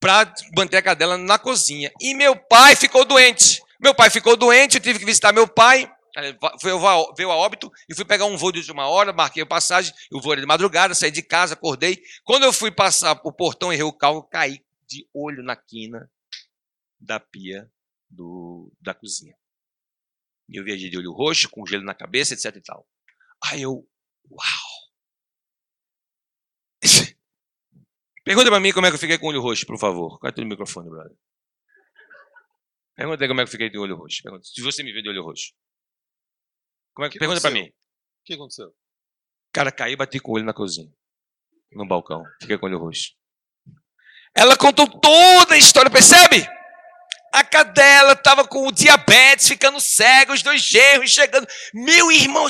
Para manter a cadela na cozinha. E meu pai ficou doente. Meu pai ficou doente, eu tive que visitar meu pai. Veio a óbito e fui pegar um voo de uma hora, marquei a passagem, o voo era de madrugada, saí de casa, acordei. Quando eu fui passar o portão, errei o carro, caí de olho na quina da pia do, da cozinha. E eu viajei de olho roxo, com gelo na cabeça, etc e tal. Aí eu, uau! Pergunta para mim como é que eu fiquei com o olho roxo, por favor. Corta o microfone, brother. Pergunta aí como é que eu fiquei de olho roxo. Pergunta, se você me vê de olho roxo. Como é que, que pergunta para mim. O que aconteceu? Cara, caí e bati com o olho na cozinha. No balcão. Fiquei com o olho roxo. Ela contou toda a história, percebe? A cadela estava com o diabetes, ficando cega, os dois gerros chegando. Meu irmão,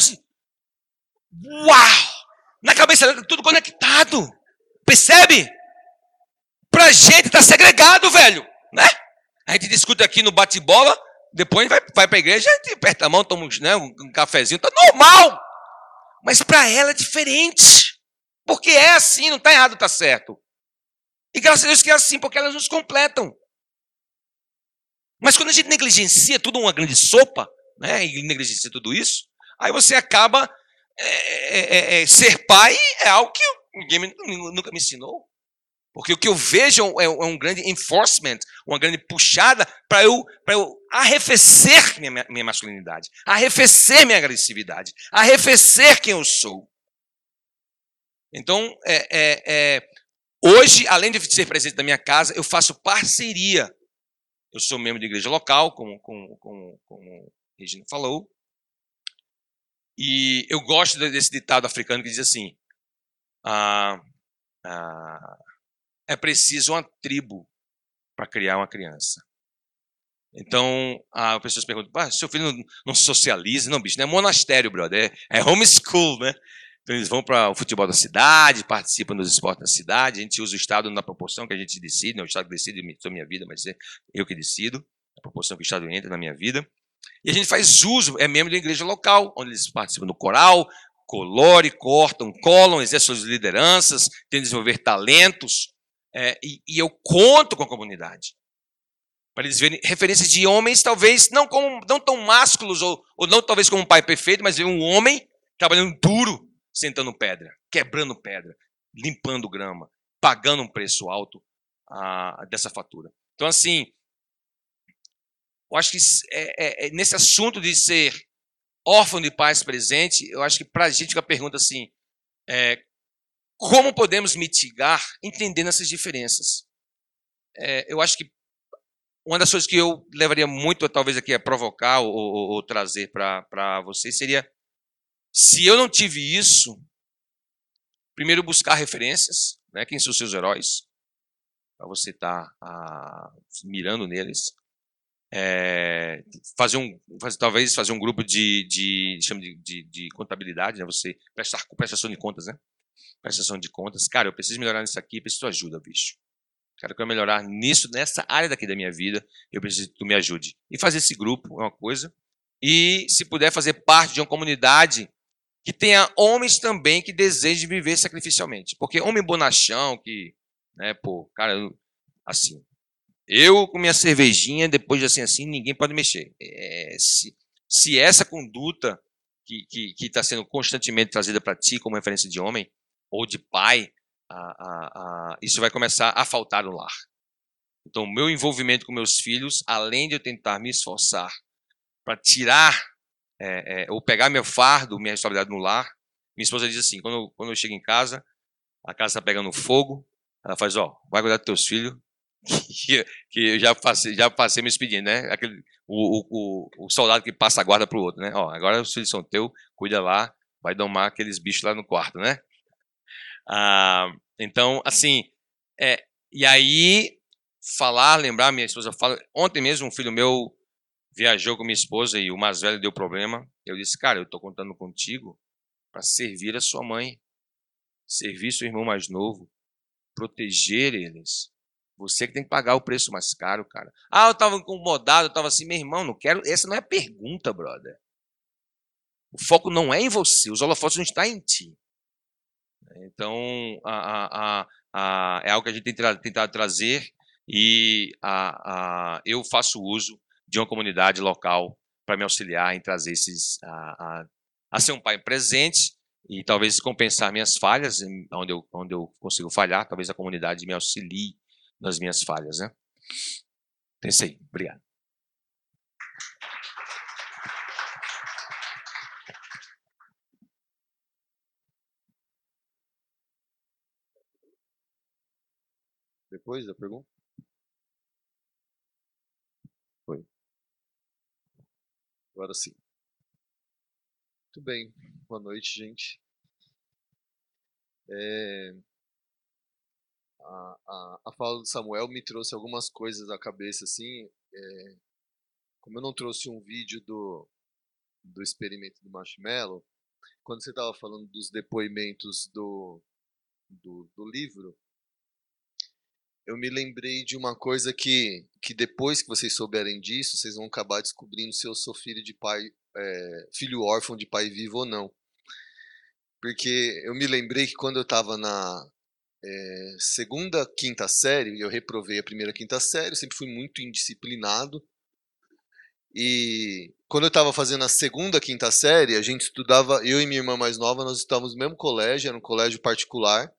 uau! Na cabeça dela, tudo conectado. Percebe? Pra gente tá segregado, velho. Né? A gente discute aqui no bate-bola, depois vai, vai pra igreja, a gente aperta a mão, toma né, um cafezinho, tá normal. Mas para ela é diferente. Porque é assim, não tá errado, tá certo. E graças a Deus que é assim, porque elas nos completam. Mas quando a gente negligencia tudo uma grande sopa, né, e negligencia tudo isso, aí você acaba. É, é, é, é ser pai é algo que ninguém nunca me ensinou. Porque o que eu vejo é, é um grande enforcement, uma grande puxada para eu, eu arrefecer minha, minha masculinidade, arrefecer minha agressividade, arrefecer quem eu sou. Então, é, é, é, hoje, além de ser presente na minha casa, eu faço parceria eu sou membro de igreja local, como, como, como, como Regina falou. E eu gosto desse ditado africano que diz assim: ah, ah, é preciso uma tribo para criar uma criança. Então, as pessoas perguntam: ah, seu filho não, socializa? Não, bicho, não é monastério, brother, é, é homeschool, né? Então eles vão para o futebol da cidade, participam dos esportes da cidade, a gente usa o Estado na proporção que a gente decide, não é o Estado decide sobre a minha vida, mas é eu que decido, a proporção que o Estado entra na minha vida. E a gente faz uso, é membro da igreja local, onde eles participam do coral, colore, cortam, colam, exercem suas lideranças, tentam desenvolver talentos, é, e, e eu conto com a comunidade para eles verem referências de homens, talvez não como não tão másculos ou, ou não talvez como um pai perfeito, mas um homem trabalhando duro, sentando pedra, quebrando pedra, limpando grama, pagando um preço alto dessa fatura. Então, assim, eu acho que é, é, é, nesse assunto de ser órfão de pais presente, eu acho que para a gente fica a pergunta assim, é, como podemos mitigar entendendo essas diferenças? É, eu acho que uma das coisas que eu levaria muito, talvez, aqui a provocar ou, ou, ou trazer para vocês seria se eu não tive isso, primeiro buscar referências, né? quem são os seus heróis, para você estar tá, mirando neles. É, fazer um, fazer, talvez fazer um grupo de, de, de, de, de contabilidade, né? você prestar prestação de contas, né? Prestação de contas. Cara, eu preciso melhorar nisso aqui, preciso de ajuda, bicho. Quero que eu melhorar nisso, nessa área daqui da minha vida, eu preciso que tu me ajude. E fazer esse grupo é uma coisa. E se puder fazer parte de uma comunidade que tenha homens também que desejem viver sacrificialmente. Porque homem bonachão, que, né, pô, cara, assim, eu com minha cervejinha, depois de assim, assim, ninguém pode mexer. É, se, se essa conduta que está sendo constantemente trazida para ti como referência de homem ou de pai, a, a, a, isso vai começar a faltar no lar. Então, o meu envolvimento com meus filhos, além de eu tentar me esforçar para tirar é, é, ou pegar meu fardo, minha responsabilidade no lar. Minha esposa diz assim: quando, eu, quando eu chego em casa, a casa está pegando fogo, ela faz: Ó, vai cuidar dos teus filhos, <laughs> que, que eu já passei, já passei me expediente, né? Aquele, o, o, o, soldado que passa a guarda para o outro, né? Ó, agora os filhos são teus, cuida lá, vai domar aqueles bichos lá no quarto, né? Ah, então, assim, é, e aí, falar, lembrar, minha esposa fala, ontem mesmo um filho meu viajou com minha esposa e o mais velho deu problema. Eu disse, cara, eu estou contando contigo para servir a sua mãe, servir seu irmão mais novo, proteger eles. Você que tem que pagar o preço mais caro, cara. Ah, eu estava incomodado, eu estava assim, meu irmão, não quero. Essa não é pergunta, brother. O foco não é em você, os holofotes não estão em ti. Então, a, a, a, é algo que a gente tem tentado trazer e eu faço uso de uma comunidade local para me auxiliar em trazer esses a, ser um pai presente e talvez compensar minhas falhas, onde eu, onde eu consigo falhar, talvez a comunidade me auxilie nas minhas falhas, né? Pensei, obrigado. Depois da pergunta? Foi. Agora sim. Muito bem. Boa noite, gente. É... A, a, a fala do Samuel me trouxe algumas coisas à cabeça, assim. É... Como eu não trouxe um vídeo do, do experimento do marshmallow, quando você estava falando dos depoimentos do, do, do livro, eu me lembrei de uma coisa que, que depois que vocês souberem disso, vocês vão acabar descobrindo se eu sou filho de pai, é, filho órfão de pai vivo ou não. Porque eu me lembrei que quando eu estava na é, segunda, quinta série, eu reprovei a primeira, quinta série, sempre fui muito indisciplinado. E quando eu estava fazendo a segunda, quinta série, a gente estudava, eu e minha irmã mais nova, nós estávamos no mesmo colégio, era um colégio particular.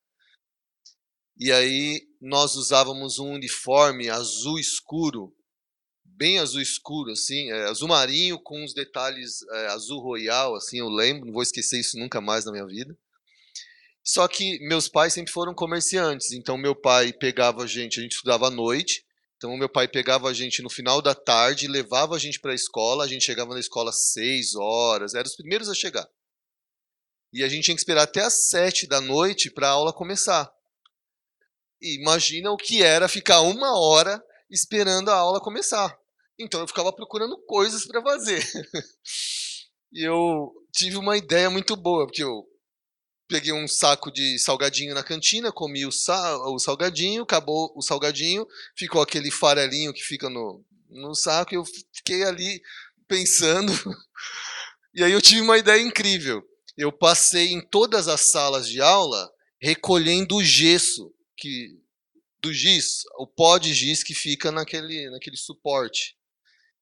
E aí nós usávamos um uniforme azul escuro, bem azul escuro, assim, é, azul marinho com uns detalhes é, azul royal, assim, eu lembro, não vou esquecer isso nunca mais na minha vida. Só que meus pais sempre foram comerciantes, então meu pai pegava a gente, a gente estudava à noite, então meu pai pegava a gente no final da tarde, levava a gente para a escola, a gente chegava na escola às seis horas, era os primeiros a chegar. E a gente tinha que esperar até às sete da noite para a aula começar. Imagina o que era ficar uma hora esperando a aula começar. Então eu ficava procurando coisas para fazer. <laughs> e eu tive uma ideia muito boa, porque eu peguei um saco de salgadinho na cantina, comi o, o salgadinho, acabou o salgadinho, ficou aquele farelinho que fica no, no saco, e eu fiquei ali pensando. <laughs> e aí eu tive uma ideia incrível. Eu passei em todas as salas de aula recolhendo gesso que do giz, o pó de giz que fica naquele, naquele suporte.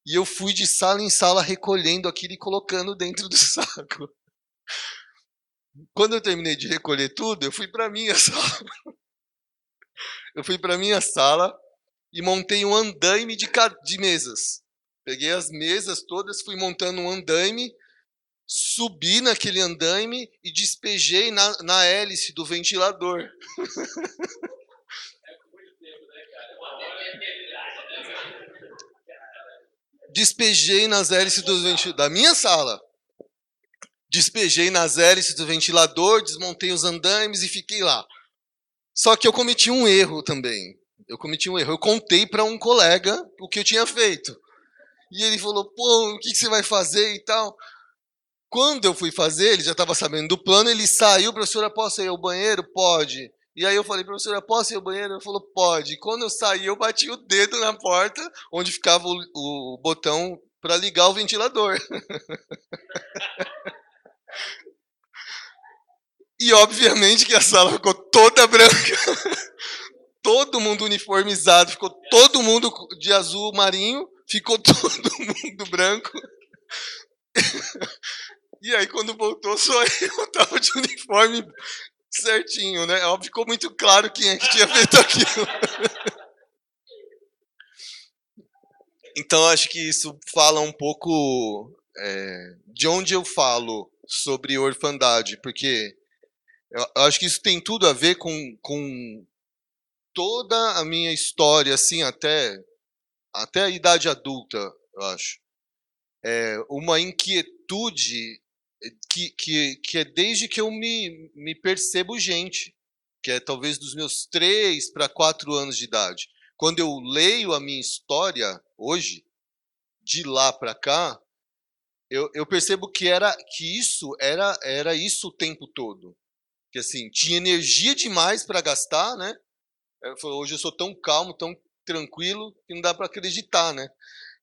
E eu fui de sala em sala recolhendo aquilo e colocando dentro <laughs> do saco. Quando eu terminei de recolher tudo, eu fui para minha <laughs> sala. Eu fui para minha sala e montei um andaime de, de mesas. Peguei as mesas todas, fui montando um andaime, subi naquele andaime e despejei na, na hélice do ventilador. <laughs> Despejei nas hélices do ventilador da minha sala. Despejei nas hélices do ventilador, desmontei os andaimes e fiquei lá. Só que eu cometi um erro também. Eu cometi um erro. Eu contei para um colega o que eu tinha feito. E ele falou: pô, o que você vai fazer e tal. Quando eu fui fazer, ele já estava sabendo do plano, ele saiu, professora, posso ir ao banheiro? Pode. E aí eu falei, professora, posso ir ao banheiro? Ele falou, pode. E quando eu saí, eu bati o dedo na porta, onde ficava o, o botão para ligar o ventilador. <laughs> e obviamente que a sala ficou toda branca. <laughs> todo mundo uniformizado, ficou todo mundo de azul marinho, ficou <laughs> todo mundo branco. E aí, quando voltou, só <laughs> eu tava de uniforme certinho, né? Óbvio, ficou muito claro quem é que tinha feito <laughs> aquilo. Então, acho que isso fala um pouco é, de onde eu falo sobre orfandade, porque eu acho que isso tem tudo a ver com, com toda a minha história, assim, até, até a idade adulta, eu acho. É, uma inquietude que, que, que é desde que eu me, me percebo gente, que é talvez dos meus três para quatro anos de idade. Quando eu leio a minha história hoje, de lá para cá, eu, eu percebo que era que isso era era isso o tempo todo, que assim tinha energia demais para gastar, né? Hoje eu sou tão calmo, tão tranquilo que não dá para acreditar, né?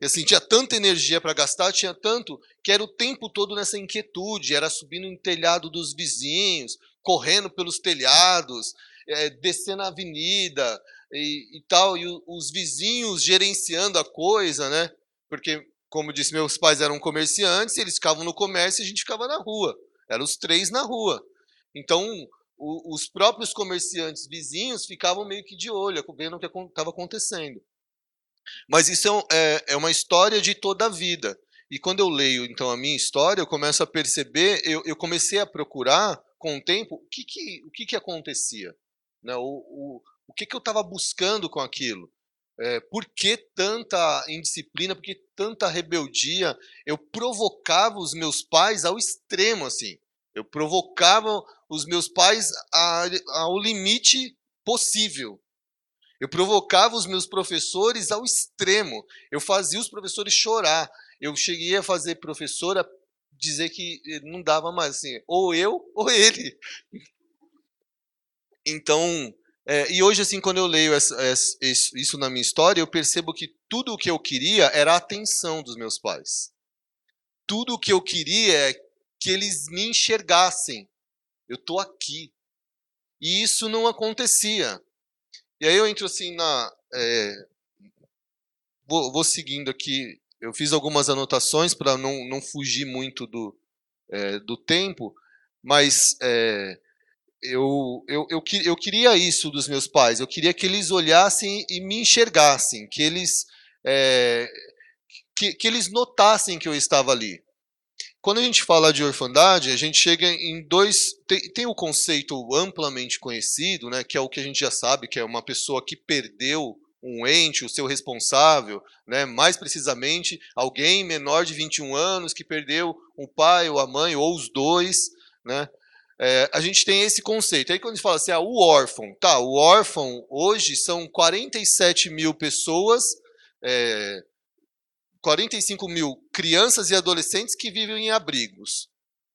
E assim, tinha tanta energia para gastar, tinha tanto, que era o tempo todo nessa inquietude, era subindo no telhado dos vizinhos, correndo pelos telhados, é, descendo a avenida e, e tal, e os vizinhos gerenciando a coisa, né? porque, como eu disse, meus pais eram comerciantes, eles ficavam no comércio e a gente ficava na rua. Eram os três na rua. Então, o, os próprios comerciantes vizinhos ficavam meio que de olho, vendo o que estava acontecendo. Mas isso é, é, é, uma história de toda a vida. E quando eu leio, então, a minha história, eu começo a perceber, eu, eu comecei a procurar, com o tempo, o que, que, o que, que acontecia. Né? O, o, o que, que eu estava buscando com aquilo. É, por que tanta indisciplina, por que tanta rebeldia? Eu provocava os meus pais ao extremo, assim. Eu provocava os meus pais a, ao limite possível. Eu provocava os meus professores ao extremo. Eu fazia os professores chorar. Eu cheguei a fazer professora dizer que eh, não dava mais assim, ou eu ou ele. Então, é, e hoje, assim, quando eu leio essa, essa, isso na minha história, eu percebo que tudo o que eu queria era a atenção dos meus pais. Tudo o que eu queria é que eles me enxergassem. Eu estou aqui. E isso não acontecia. E aí eu entro assim na. É, vou, vou, seguindo aqui. Eu fiz algumas anotações para não, não fugir muito do, é, do tempo, mas é, eu, eu, eu, eu queria isso dos meus pais. Eu queria que eles olhassem e me enxergassem, que eles, que, que eles notassem que eu estava ali. Quando a gente fala de orfandade, a gente chega em dois. Tem, tem o conceito amplamente conhecido, né, que é o que a gente já sabe, que é uma pessoa que perdeu um ente, o seu responsável, né, mais precisamente, alguém menor de 21 anos que perdeu o pai ou a mãe, ou os dois. Né, é, a gente tem esse conceito. Aí quando a gente fala assim, ah, o órfão, tá, o órfão hoje são 47 mil pessoas, é, 45 mil crianças e adolescentes que vivem em abrigos.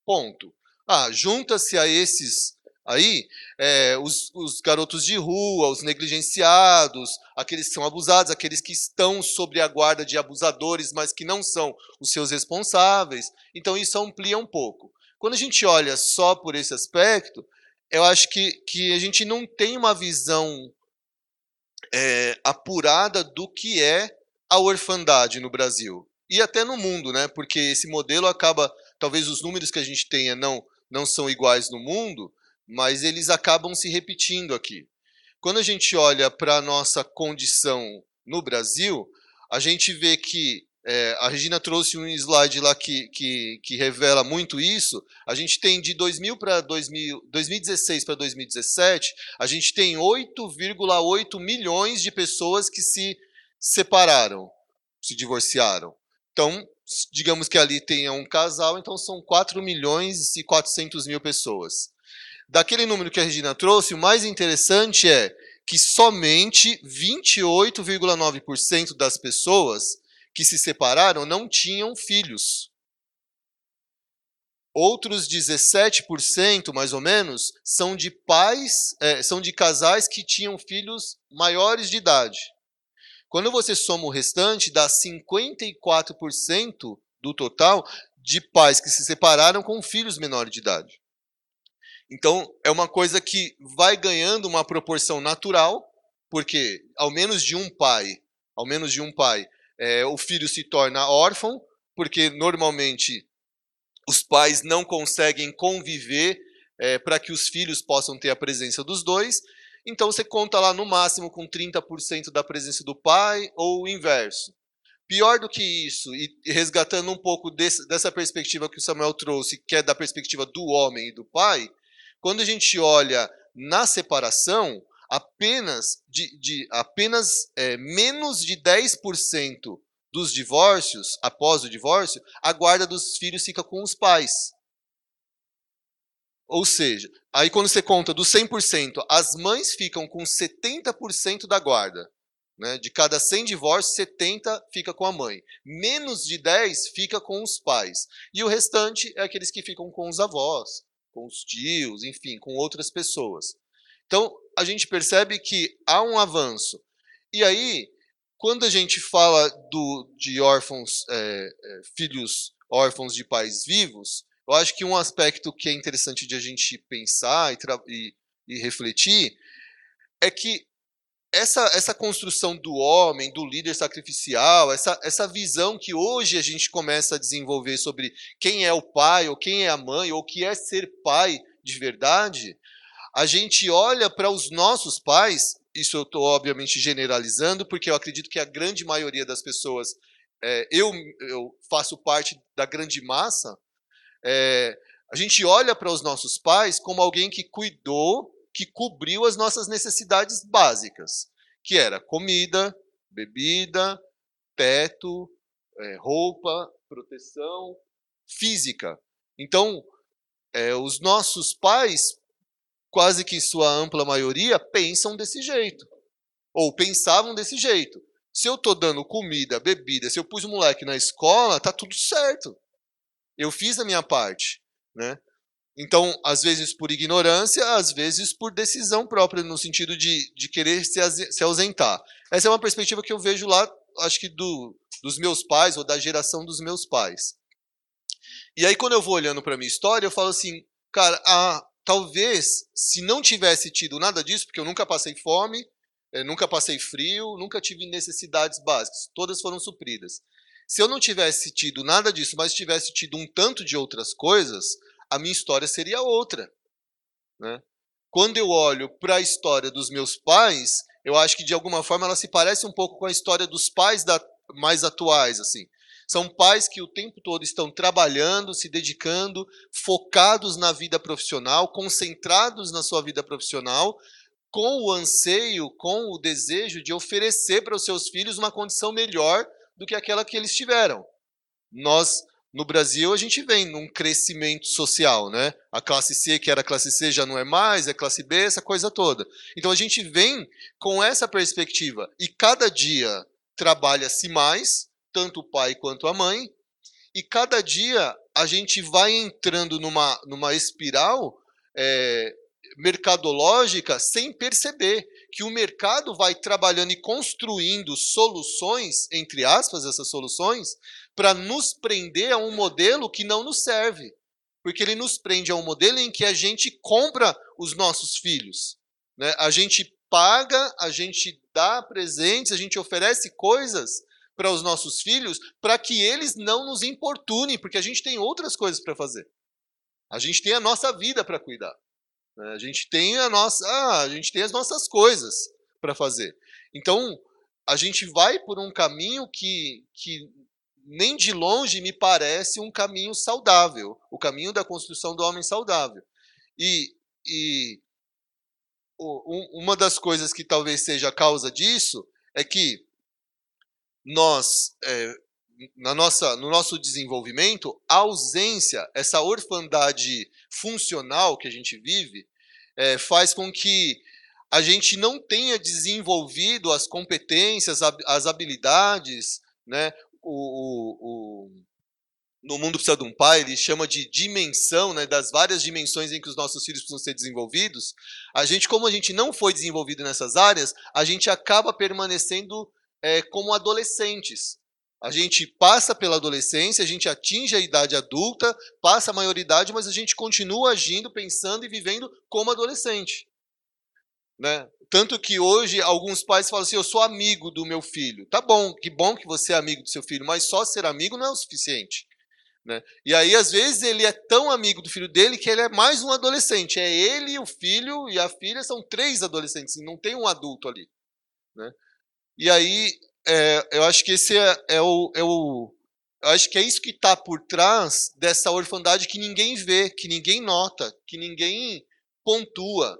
Ponto. Ah, junta-se a esses aí é, os, os, garotos de rua, os negligenciados, aqueles que são abusados, aqueles que estão sob a guarda de abusadores, mas que não são os seus responsáveis. Então isso amplia um pouco. Quando a gente olha só por esse aspecto, eu acho que, que a gente não tem uma visão é, apurada do que é a orfandade no Brasil e até no mundo, né? Porque esse modelo acaba, talvez os números que a gente tenha não não são iguais no mundo, mas eles acabam se repetindo aqui. Quando a gente olha para a nossa condição no Brasil, a gente vê que é, a Regina trouxe um slide lá que, que, que, revela muito isso. A gente tem de 2000 para 2016 para 2017, a gente tem 8,8 milhões de pessoas que se separaram, se divorciaram. Então, digamos que ali tenha um casal, então são 4 milhões e 400 mil pessoas. Daquele número que a Regina trouxe, o mais interessante é que somente 28,9% das pessoas que se separaram não tinham filhos. Outros 17%, mais ou menos, são de pais, é, são de casais que tinham filhos maiores de idade. Quando você soma o restante, dá 54% do total de pais que se separaram com filhos menores de idade. Então, é uma coisa que vai ganhando uma proporção natural, porque ao menos de um pai, ao menos de um pai, é, o filho se torna órfão, porque normalmente os pais não conseguem conviver é, para que os filhos possam ter a presença dos dois. Então você conta lá no máximo com 30% da presença do pai ou o inverso. Pior do que isso, e resgatando um pouco desse, dessa perspectiva que o Samuel trouxe, que é da perspectiva do homem e do pai, quando a gente olha na separação, apenas, de, de apenas é, menos de 10% dos divórcios, após o divórcio, a guarda dos filhos fica com os pais. Ou seja, aí quando você conta dos 100%, as mães ficam com 70% da guarda. Né? De cada 100 divórcios, 70 fica com a mãe. Menos de 10 fica com os pais. E o restante é aqueles que ficam com os avós, com os tios, enfim, com outras pessoas. Então, a gente percebe que há um avanço. E aí, quando a gente fala do, de órfãos, é, filhos órfãos de pais vivos, eu acho que um aspecto que é interessante de a gente pensar e, e, e refletir é que essa, essa construção do homem, do líder sacrificial, essa, essa visão que hoje a gente começa a desenvolver sobre quem é o pai, ou quem é a mãe, ou o que é ser pai de verdade, a gente olha para os nossos pais, isso eu estou obviamente generalizando, porque eu acredito que a grande maioria das pessoas, é, eu, eu faço parte da grande massa, é, a gente olha para os nossos pais como alguém que cuidou que cobriu as nossas necessidades básicas, que era comida, bebida, teto, é, roupa, proteção física. Então, é, os nossos pais, quase que sua ampla maioria, pensam desse jeito. Ou pensavam desse jeito. Se eu estou dando comida, bebida, se eu pus o moleque na escola, tá tudo certo. Eu fiz a minha parte. Né? Então, às vezes por ignorância, às vezes por decisão própria, no sentido de, de querer se, se ausentar. Essa é uma perspectiva que eu vejo lá, acho que do, dos meus pais, ou da geração dos meus pais. E aí, quando eu vou olhando para a minha história, eu falo assim, cara, ah, talvez, se não tivesse tido nada disso, porque eu nunca passei fome, eh, nunca passei frio, nunca tive necessidades básicas, todas foram supridas. Se eu não tivesse tido nada disso, mas tivesse tido um tanto de outras coisas, a minha história seria outra. Né? Quando eu olho para a história dos meus pais, eu acho que de alguma forma ela se parece um pouco com a história dos pais da, mais atuais, assim. São pais que o tempo todo estão trabalhando, se dedicando, focados na vida profissional, concentrados na sua vida profissional, com o anseio, com o desejo de oferecer para os seus filhos uma condição melhor do que aquela que eles tiveram. Nós no Brasil a gente vem num crescimento social, né? A classe C, que era classe C, já não é mais, é classe B, essa coisa toda. Então a gente vem com essa perspectiva e cada dia trabalha-se mais, tanto o pai quanto a mãe, e cada dia a gente vai entrando numa, numa espiral é, mercadológica sem perceber que o mercado vai trabalhando e construindo soluções, entre aspas, essas soluções, para nos prender a um modelo que não nos serve. Porque ele nos prende a um modelo em que a gente compra os nossos filhos. Né? A gente paga, a gente dá presentes, a gente oferece coisas para os nossos filhos para que eles não nos importunem, porque a gente tem outras coisas para fazer. A gente tem a nossa vida para cuidar. Né? A gente tem a nossa, ah, a gente tem as nossas coisas para fazer. Então, a gente vai por um caminho que, que nem de longe me parece um caminho saudável, o caminho da construção do homem saudável. E, e uma das coisas que talvez seja a causa disso é que nós, é, na nossa, no nosso desenvolvimento, a ausência, essa orfandade funcional que a gente vive, é, faz com que a gente não tenha desenvolvido as competências, as habilidades, né? O, o, o, no mundo precisa de um pai, ele chama de dimensão, né, das várias dimensões em que os nossos filhos precisam ser desenvolvidos. A gente, como a gente não foi desenvolvido nessas áreas, a gente acaba permanecendo é, como adolescentes. A gente passa pela adolescência, a gente atinge a idade adulta, passa a maioridade, mas a gente continua agindo, pensando e vivendo como adolescente. Né? Tanto que hoje alguns pais falam assim: eu sou amigo do meu filho. Tá bom, que bom que você é amigo do seu filho, mas só ser amigo não é o suficiente. Né? E aí, às vezes, ele é tão amigo do filho dele que ele é mais um adolescente. É ele, o filho e a filha são três adolescentes, não tem um adulto ali. Né? E aí, é, eu acho que esse é, é, o, é o. Eu acho que é isso que está por trás dessa orfandade que ninguém vê, que ninguém nota, que ninguém pontua.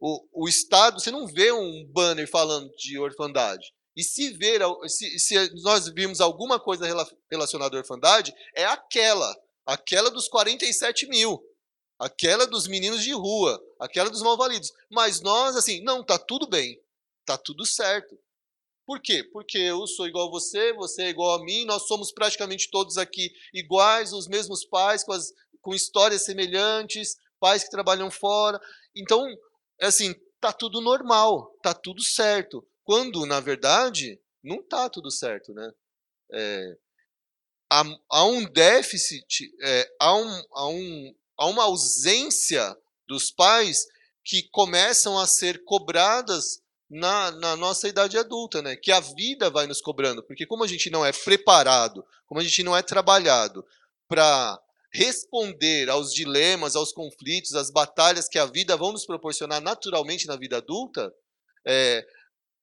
O, o Estado, você não vê um banner falando de orfandade. E se ver, se, se nós vimos alguma coisa relacionada à orfandade, é aquela, aquela dos 47 mil, aquela dos meninos de rua, aquela dos malvalidos. Mas nós, assim, não, tá tudo bem, tá tudo certo. Por quê? Porque eu sou igual a você, você é igual a mim, nós somos praticamente todos aqui iguais, os mesmos pais, com, as, com histórias semelhantes, pais que trabalham fora. Então, é assim, tá tudo normal, tá tudo certo. Quando, na verdade, não tá tudo certo, né? É, há, há, um déficit, é, há, um, há, um, há uma ausência dos pais que começam a ser cobradas na, na nossa idade adulta, né? Que a vida vai nos cobrando, porque como a gente não é preparado, como a gente não é trabalhado para responder aos dilemas, aos conflitos, às batalhas que a vida vão nos proporcionar naturalmente na vida adulta, é,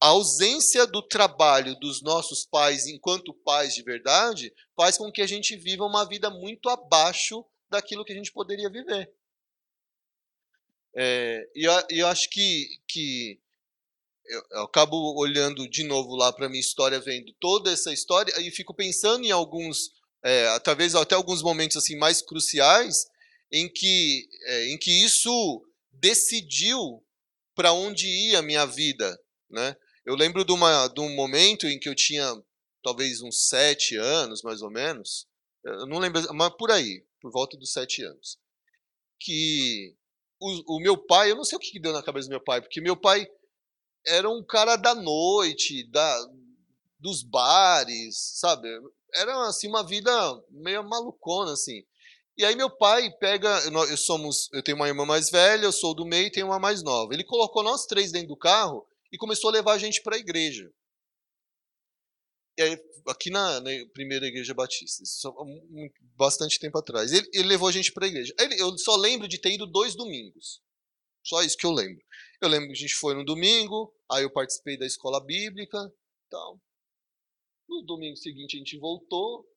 a ausência do trabalho dos nossos pais enquanto pais de verdade faz com que a gente viva uma vida muito abaixo daquilo que a gente poderia viver. É, e eu, eu acho que, que eu, eu acabo olhando de novo lá para minha história, vendo toda essa história e fico pensando em alguns, é, talvez até alguns momentos assim mais cruciais em que, é, em que isso decidiu para onde ia a minha vida, né? Eu lembro de, uma, de um momento em que eu tinha talvez uns sete anos, mais ou menos, eu não lembro, mas por aí, por volta dos sete anos, que o, o meu pai, eu não sei o que deu na cabeça do meu pai, porque meu pai era um cara da noite, da, dos bares, sabe? Era assim uma vida meio malucona assim. E aí meu pai pega, eu somos, eu tenho uma irmã mais velha, eu sou do meio e tenho uma mais nova. Ele colocou nós três dentro do carro e começou a levar a gente para a igreja. E aí, aqui na, na, primeira igreja batista, bastante tempo atrás. Ele, ele levou a gente para a igreja. Ele, eu só lembro de ter ido dois domingos. Só isso que eu lembro. Eu lembro que a gente foi no domingo, aí eu participei da escola bíblica, tal. No domingo seguinte a gente voltou,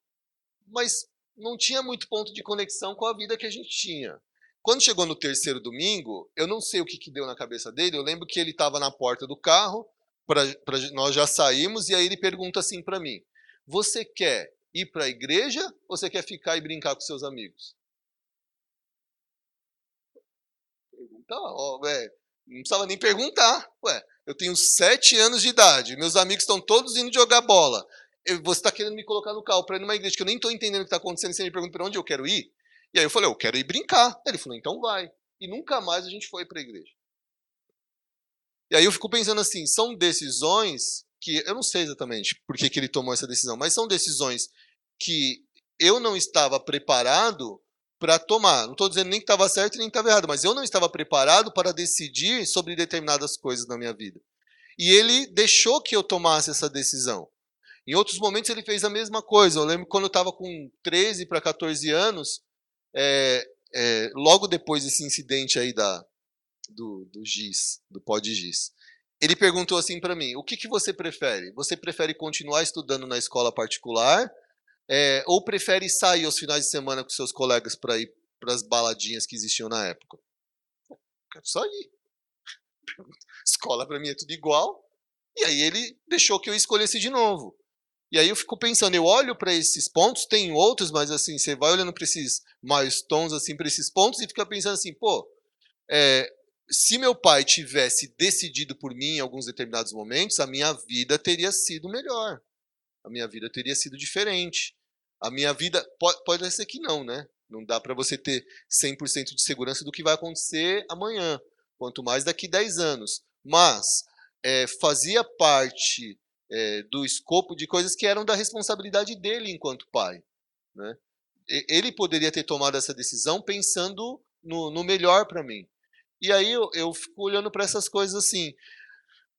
mas não tinha muito ponto de conexão com a vida que a gente tinha. Quando chegou no terceiro domingo, eu não sei o que, que deu na cabeça dele. Eu lembro que ele estava na porta do carro, pra, nós já saímos, e aí ele pergunta assim para mim: Você quer ir para a igreja ou você quer ficar e brincar com seus amigos? Pergunta, ó, é, não precisava nem perguntar. Ué, eu tenho sete anos de idade, meus amigos estão todos indo jogar bola. Você está querendo me colocar no carro para ir numa igreja que eu nem estou entendendo o que está acontecendo, você me pergunta para onde eu quero ir? E aí eu falei, eu quero ir brincar. Ele falou, então vai. E nunca mais a gente foi para a igreja. E aí eu fico pensando assim, são decisões que eu não sei exatamente por que, que ele tomou essa decisão, mas são decisões que eu não estava preparado para tomar. Não estou dizendo nem que estava certo nem que estava errado, mas eu não estava preparado para decidir sobre determinadas coisas na minha vida. E ele deixou que eu tomasse essa decisão. Em outros momentos ele fez a mesma coisa. Eu lembro quando eu estava com 13 para 14 anos, é, é, logo depois desse incidente aí da, do, do GIS, do pod GIS, ele perguntou assim para mim: o que, que você prefere? Você prefere continuar estudando na escola particular é, ou prefere sair aos finais de semana com seus colegas para ir para as baladinhas que existiam na época? Quero sair. <laughs> Escola para mim é tudo igual. E aí ele deixou que eu escolhesse de novo. E aí eu fico pensando, eu olho para esses pontos, tem outros, mas assim, você vai olhando para esses milestones, assim, para esses pontos e fica pensando assim, pô, é, se meu pai tivesse decidido por mim em alguns determinados momentos, a minha vida teria sido melhor. A minha vida teria sido diferente. A minha vida pode, pode ser que não, né? Não dá para você ter 100% de segurança do que vai acontecer amanhã, quanto mais daqui 10 anos. Mas é, fazia parte é, do escopo de coisas que eram da responsabilidade dele enquanto pai. Né? Ele poderia ter tomado essa decisão pensando no, no melhor para mim. E aí eu, eu fico olhando para essas coisas assim.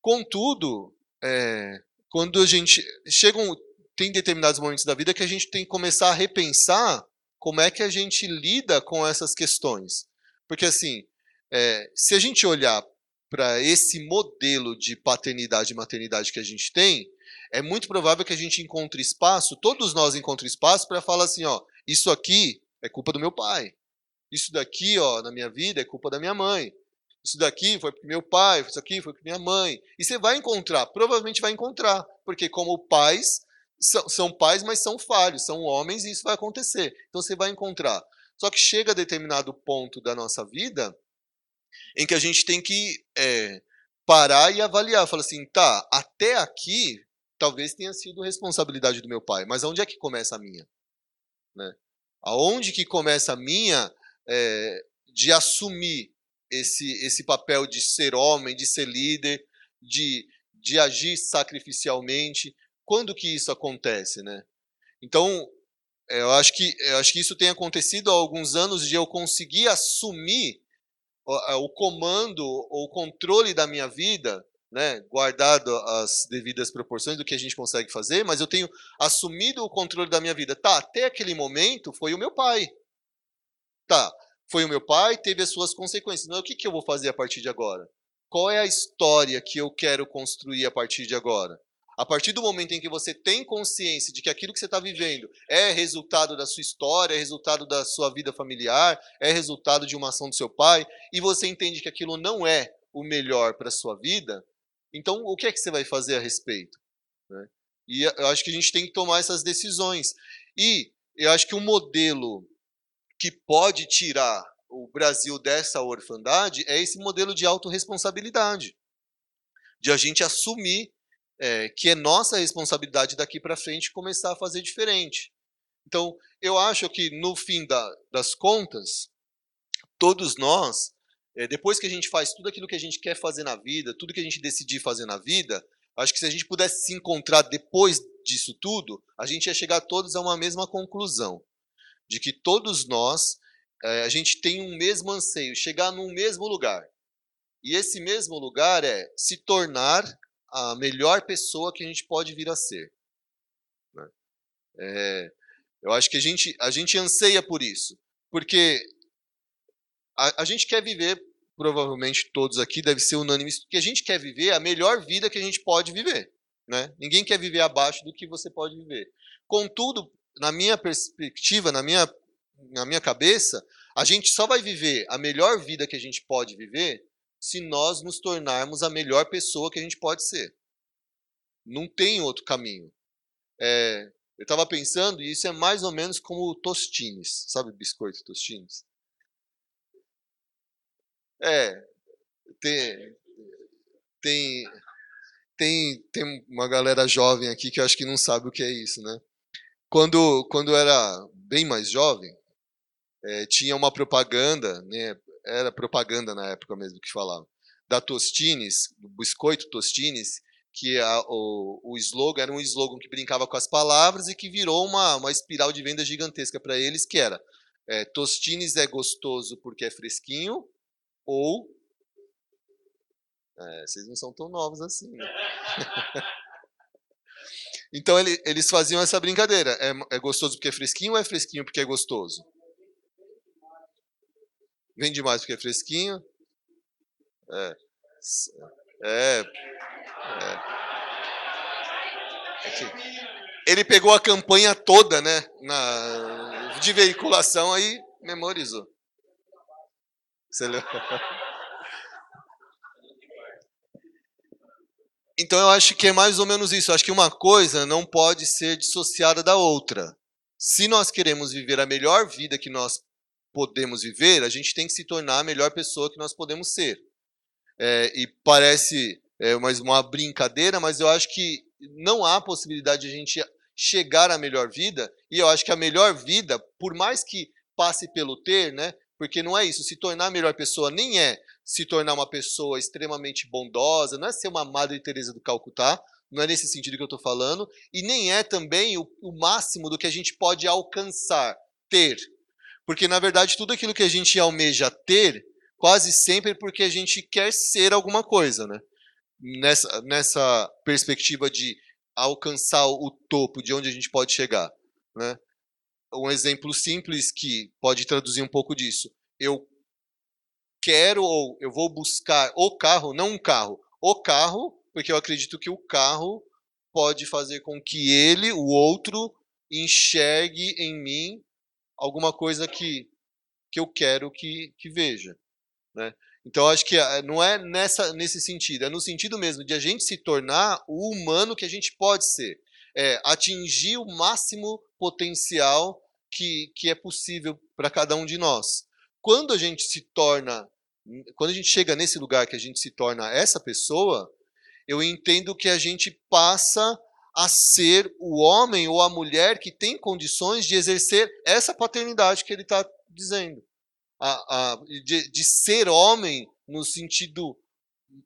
Contudo, é, quando a gente chega um, tem determinados momentos da vida que a gente tem que começar a repensar como é que a gente lida com essas questões. Porque assim, é, se a gente olhar para esse modelo de paternidade e maternidade que a gente tem, é muito provável que a gente encontre espaço, todos nós encontremos espaço para falar assim, ó, isso aqui é culpa do meu pai. Isso daqui, ó, na minha vida é culpa da minha mãe. Isso daqui foi porque meu pai, isso aqui foi porque minha mãe. E você vai encontrar, provavelmente vai encontrar, porque como pais são, são pais, mas são falhos, são homens e isso vai acontecer. Então você vai encontrar. Só que chega a determinado ponto da nossa vida em que a gente tem que é, parar e avaliar. Fala assim, tá, até aqui talvez tenha sido responsabilidade do meu pai, mas aonde é que começa a minha? Né? Aonde que começa a minha é, de assumir esse, esse papel de ser homem, de ser líder, de, de agir sacrificialmente? Quando que isso acontece, né? Então, eu acho que eu acho que isso tem acontecido há alguns anos de eu conseguir assumir o, comando ou o controle da minha vida né, guardado as devidas proporções do que a gente consegue fazer, mas eu tenho assumido o controle da minha vida. Tá, até aquele momento foi o meu pai. Tá, foi o meu pai, teve as suas consequências. Mas o que, que eu vou fazer a partir de agora? Qual é a história que eu quero construir a partir de agora? A partir do momento em que você tem consciência de que aquilo que você está vivendo é resultado da sua história, é resultado da sua vida familiar, é resultado de uma ação do seu pai, e você entende que aquilo não é o melhor para a sua vida, então o que é que você vai fazer a respeito? Né? E eu acho que a gente tem que tomar essas decisões. E eu acho que o um modelo que pode tirar o Brasil dessa orfandade é esse modelo de autorresponsabilidade. De a gente assumir é, que é nossa responsabilidade daqui para frente começar a fazer diferente. Então, eu acho que no fim da, das contas, todos nós, é, depois que a gente faz tudo aquilo que a gente quer fazer na vida, tudo que a gente decidir fazer na vida, acho que se a gente pudesse se encontrar depois disso tudo, a gente ia chegar todos a uma mesma conclusão, de que todos nós é, a gente tem um mesmo anseio, chegar num mesmo lugar. E esse mesmo lugar é se tornar a melhor pessoa que a gente pode vir a ser. Né? É, eu acho que a gente, a gente anseia por isso. Porque a, a gente quer viver, provavelmente todos aqui deve ser unânime, que a gente quer viver a melhor vida que a gente pode viver. Né? Ninguém quer viver abaixo do que você pode viver. Contudo, na minha perspectiva, na minha na minha cabeça, a gente só vai viver a melhor vida que a gente pode viver se nós nos tornarmos a melhor pessoa que a gente pode ser. Não tem outro caminho. É, eu estava pensando, e isso é mais ou menos como tostines. Sabe biscoito tostines? É, tem, tem, tem, tem uma galera jovem aqui que eu acho que não sabe o que é isso, né? Quando, quando eu era bem mais jovem, é, tinha uma propaganda, né, era propaganda na época mesmo que falava, da Tostines, do biscoito Tostines, que a, o, o slogan era um slogan que brincava com as palavras e que virou uma, uma espiral de venda gigantesca para eles, que era é, Tostines é gostoso porque é fresquinho, ou... É, vocês não são tão novos assim, né? <laughs> então ele, eles faziam essa brincadeira. É, é gostoso porque é fresquinho ou é fresquinho porque é gostoso? Vende mais porque é fresquinho. É. É. é. Ele pegou a campanha toda, né? Na, de veiculação, aí memorizou. Você leu? <laughs> Então eu acho que é mais ou menos isso. Eu acho que uma coisa não pode ser dissociada da outra. Se nós queremos viver a melhor vida que nós podemos viver, a gente tem que se tornar a melhor pessoa que nós podemos ser. É, e parece é, mais uma brincadeira, mas eu acho que não há possibilidade de a gente chegar à melhor vida, e eu acho que a melhor vida, por mais que passe pelo ter, né? Porque não é isso, se tornar a melhor pessoa nem é se tornar uma pessoa extremamente bondosa, não é ser uma Madre Teresa do Calcutá, não é nesse sentido que eu estou falando, e nem é também o, o máximo do que a gente pode alcançar, ter. Porque, na verdade, tudo aquilo que a gente almeja ter, quase sempre é porque a gente quer ser alguma coisa, né? Nessa, nessa perspectiva de alcançar o topo de onde a gente pode chegar, né? Um exemplo simples que pode traduzir um pouco disso. Eu quero ou eu vou buscar o carro, não um carro, o carro, porque eu acredito que o carro pode fazer com que ele, o outro, enxergue em mim alguma coisa que, que eu quero que, que veja. Né? Então, acho que eh, não é nessa, nesse sentido, é no sentido mesmo de a gente se tornar o humano que a gente pode ser. É, atingir o máximo potencial que, que é possível para cada um de nós. Quando a gente se torna, quando a gente chega nesse lugar que a gente se torna essa pessoa, eu entendo que a gente passa a ser o homem ou a mulher que tem condições de exercer essa paternidade que ele está dizendo. A, a, de, de, ser homem no sentido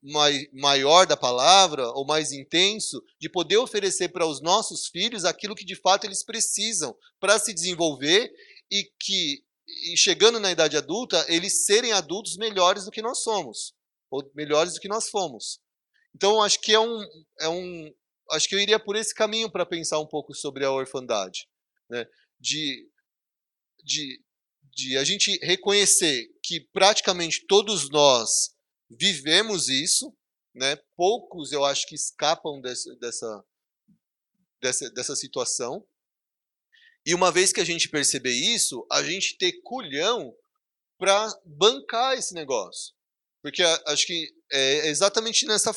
mai, maior da palavra, ou mais intenso, de poder oferecer para os nossos filhos aquilo que de fato eles precisam para se desenvolver e que, e chegando na idade adulta, eles serem adultos melhores do que nós somos, ou melhores do que nós fomos. Então, acho que é um, é um, acho que eu iria por esse caminho para pensar um pouco sobre a orfandade, né? De, de, de a gente reconhecer que praticamente todos nós vivemos isso, né? Poucos eu acho que escapam desse, dessa, dessa, dessa situação. E uma vez que a gente perceber isso, a gente ter culhão para bancar esse negócio. Porque acho que é exatamente nessa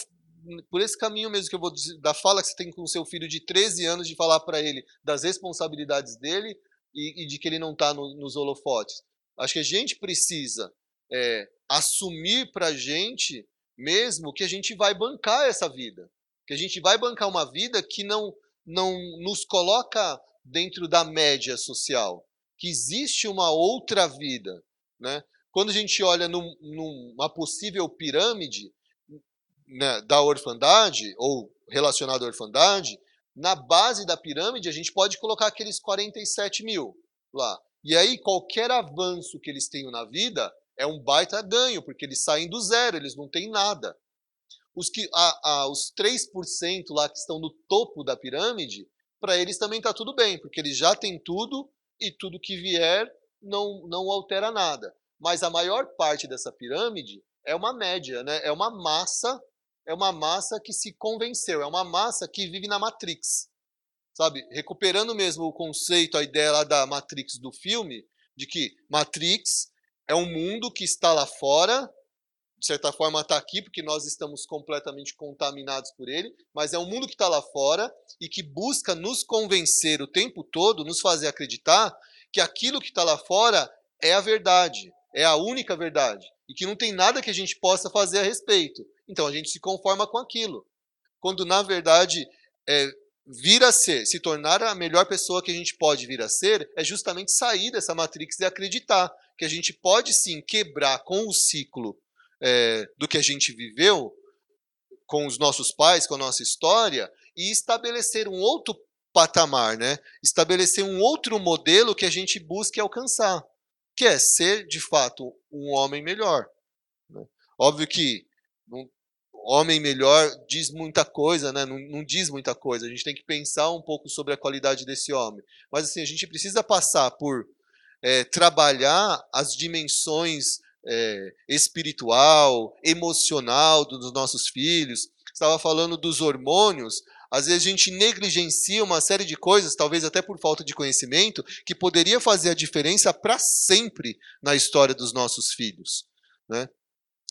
por esse caminho mesmo que eu vou da fala que você tem com seu filho de 13 anos, de falar para ele das responsabilidades dele e, e de que ele não está no, nos holofotes. Acho que a gente precisa é, assumir para a gente mesmo que a gente vai bancar essa vida. Que a gente vai bancar uma vida que não, não nos coloca dentro da média social. Que existe uma outra vida. Né? Quando a gente olha num, numa possível pirâmide né, da orfandade, ou relacionada à orfandade, na base da pirâmide a gente pode colocar aqueles 47 mil lá. E aí, qualquer avanço que eles tenham na vida é um baita ganho, porque eles saem do zero, eles não têm nada. Os, que, a, a, os 3% lá que estão no topo da pirâmide, para eles também está tudo bem, porque eles já têm tudo e tudo que vier não, não altera nada. Mas a maior parte dessa pirâmide é uma média, né? é uma massa, é uma massa que se convenceu, é uma massa que vive na Matrix. Sabe? Recuperando mesmo o conceito, a ideia lá da Matrix do filme, de que Matrix é um mundo que está lá fora, de certa forma está aqui porque nós estamos completamente contaminados por ele, mas é um mundo que está lá fora e que busca nos convencer o tempo todo, nos fazer acreditar que aquilo que está lá fora é a verdade, é a única verdade e que não tem nada que a gente possa fazer a respeito. Então a gente se conforma com aquilo. Quando na verdade é, vir a ser, se tornar a melhor pessoa que a gente pode vir a ser, é justamente sair dessa matrix e acreditar que a gente pode sim quebrar com o ciclo é, do que a gente viveu, com os nossos pais, com a nossa história, e estabelecer um outro patamar, né? estabelecer um outro modelo que a gente busque alcançar que é ser, de fato, um homem melhor. Né? Óbvio que homem melhor diz muita coisa, né? Não, não, diz muita coisa. A gente tem que pensar um pouco sobre a qualidade desse homem. Mas assim, a gente precisa passar por é, trabalhar as dimensões é, espiritual, emocional dos nossos filhos. Estava falando dos hormônios. Às vezes a gente negligencia uma série de coisas, talvez até por falta de conhecimento, que poderia fazer a diferença para sempre na história dos nossos filhos. Né?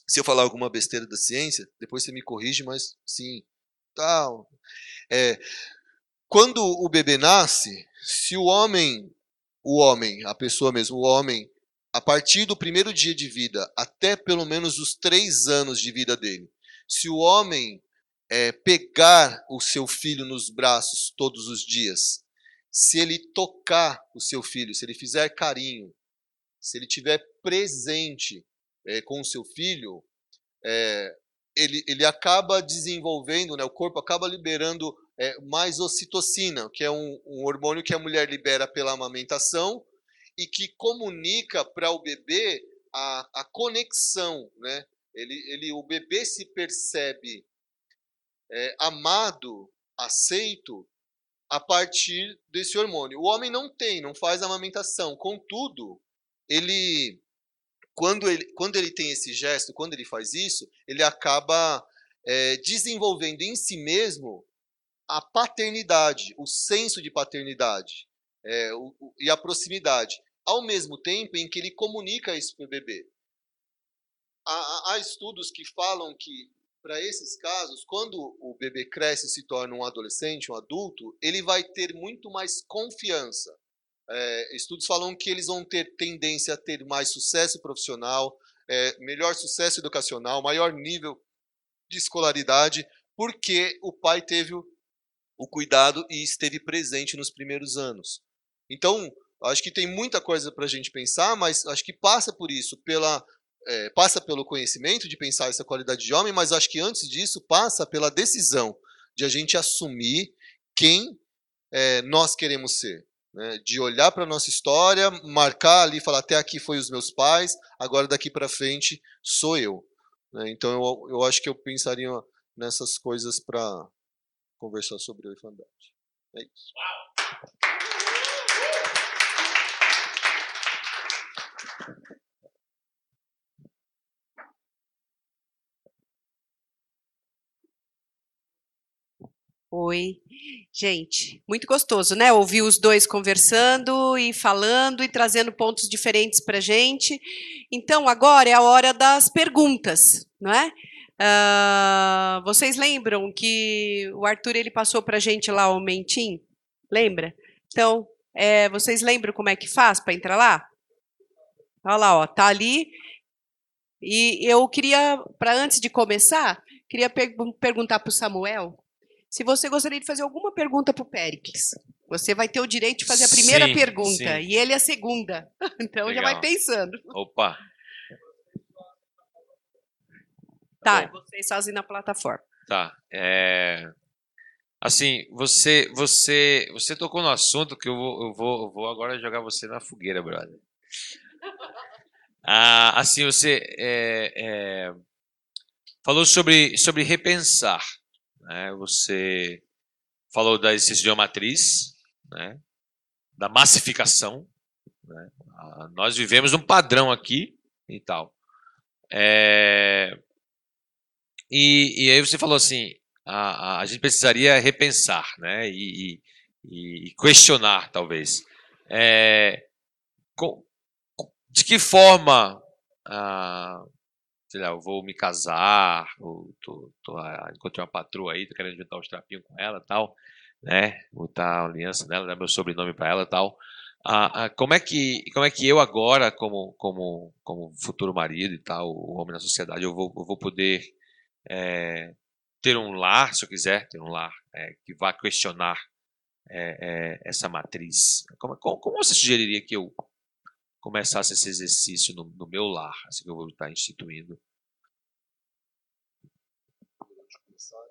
Se eu falar alguma besteira da ciência, depois você me corrige, mas sim. Tal. É, quando o bebê nasce, se o homem, o homem, a pessoa mesmo, o homem, a partir do primeiro dia de vida até pelo menos os três anos de vida dele, se o homem é, pegar o seu filho nos braços todos os dias, se ele tocar o seu filho, se ele fizer carinho, se ele tiver presente é, com o seu filho, é, ele, ele acaba desenvolvendo, né, o corpo acaba liberando é, mais ocitocina, que é um, um hormônio que a mulher libera pela amamentação e que comunica para o bebê a, a conexão, né? Ele, ele, o bebê se percebe é, amado, aceito a partir desse hormônio. O homem não tem, não faz amamentação. Contudo, ele quando ele, quando ele tem esse gesto, quando ele faz isso, ele acaba é, desenvolvendo em si mesmo a paternidade, o senso de paternidade é, o, o, e a proximidade, ao mesmo tempo em que ele comunica isso para o bebê. Há, há estudos que falam que para esses casos, quando o bebê cresce e se torna um adolescente, um adulto, ele vai ter muito mais confiança. É, estudos falam que eles vão ter tendência a ter mais sucesso profissional, é, melhor sucesso educacional, maior nível de escolaridade, porque o pai teve o, o cuidado e esteve presente nos primeiros anos. Então, acho que tem muita coisa para a gente pensar, mas acho que passa por isso, pela é, passa pelo conhecimento de pensar essa qualidade de homem, mas acho que antes disso passa pela decisão de a gente assumir quem é, nós queremos ser. Né? De olhar para a nossa história, marcar ali, falar até aqui foi os meus pais, agora daqui para frente sou eu. Né? Então eu, eu acho que eu pensaria nessas coisas para conversar sobre orfandade. É isso. Oi. Gente, muito gostoso, né? Ouvir os dois conversando e falando e trazendo pontos diferentes para gente. Então, agora é a hora das perguntas, não é? Ah, vocês lembram que o Arthur ele passou para gente lá o mentim? Lembra? Então, é, vocês lembram como é que faz para entrar lá? Olha lá, ó, tá ali. E eu queria, para antes de começar, queria per perguntar para o Samuel se você gostaria de fazer alguma pergunta para o Péricles. Você vai ter o direito de fazer a primeira Sim, pergunta sim. e ele a segunda. <laughs> Então já vai Legal. pensando. Opa, Tá, bom. vocês fazem na plataforma. tá. É, assim, você, você, você tocou no assunto que eu vou, eu vou, eu vou agora jogar você na fogueira, brother. <laughs> Ah, assim, você é, é, falou sobre, sobre repensar. Né? Você falou da existência de uma matriz, né? da massificação. Né? Nós vivemos um padrão aqui e tal. É, e, e aí você falou assim, a, a, a gente precisaria repensar, né? E, e- e questionar, talvez. É, co- co- de que forma, ah, sei lá, eu vou me casar, ou tô, tô, ah, encontrei uma patroa aí, tô querendo juntar os trapinhos com ela tal, né? Botar a aliança nela, dar meu sobrenome para ela e tal. Ah, ah, como é que como é que eu agora como como como futuro marido e tal o homem na sociedade eu vou eu vou poder é, ter um lar se eu quiser ter um lar é, que vá questionar é, essa matriz como, como como você sugeriria que eu começasse esse exercício no, no meu lar assim que eu vou estar instituindo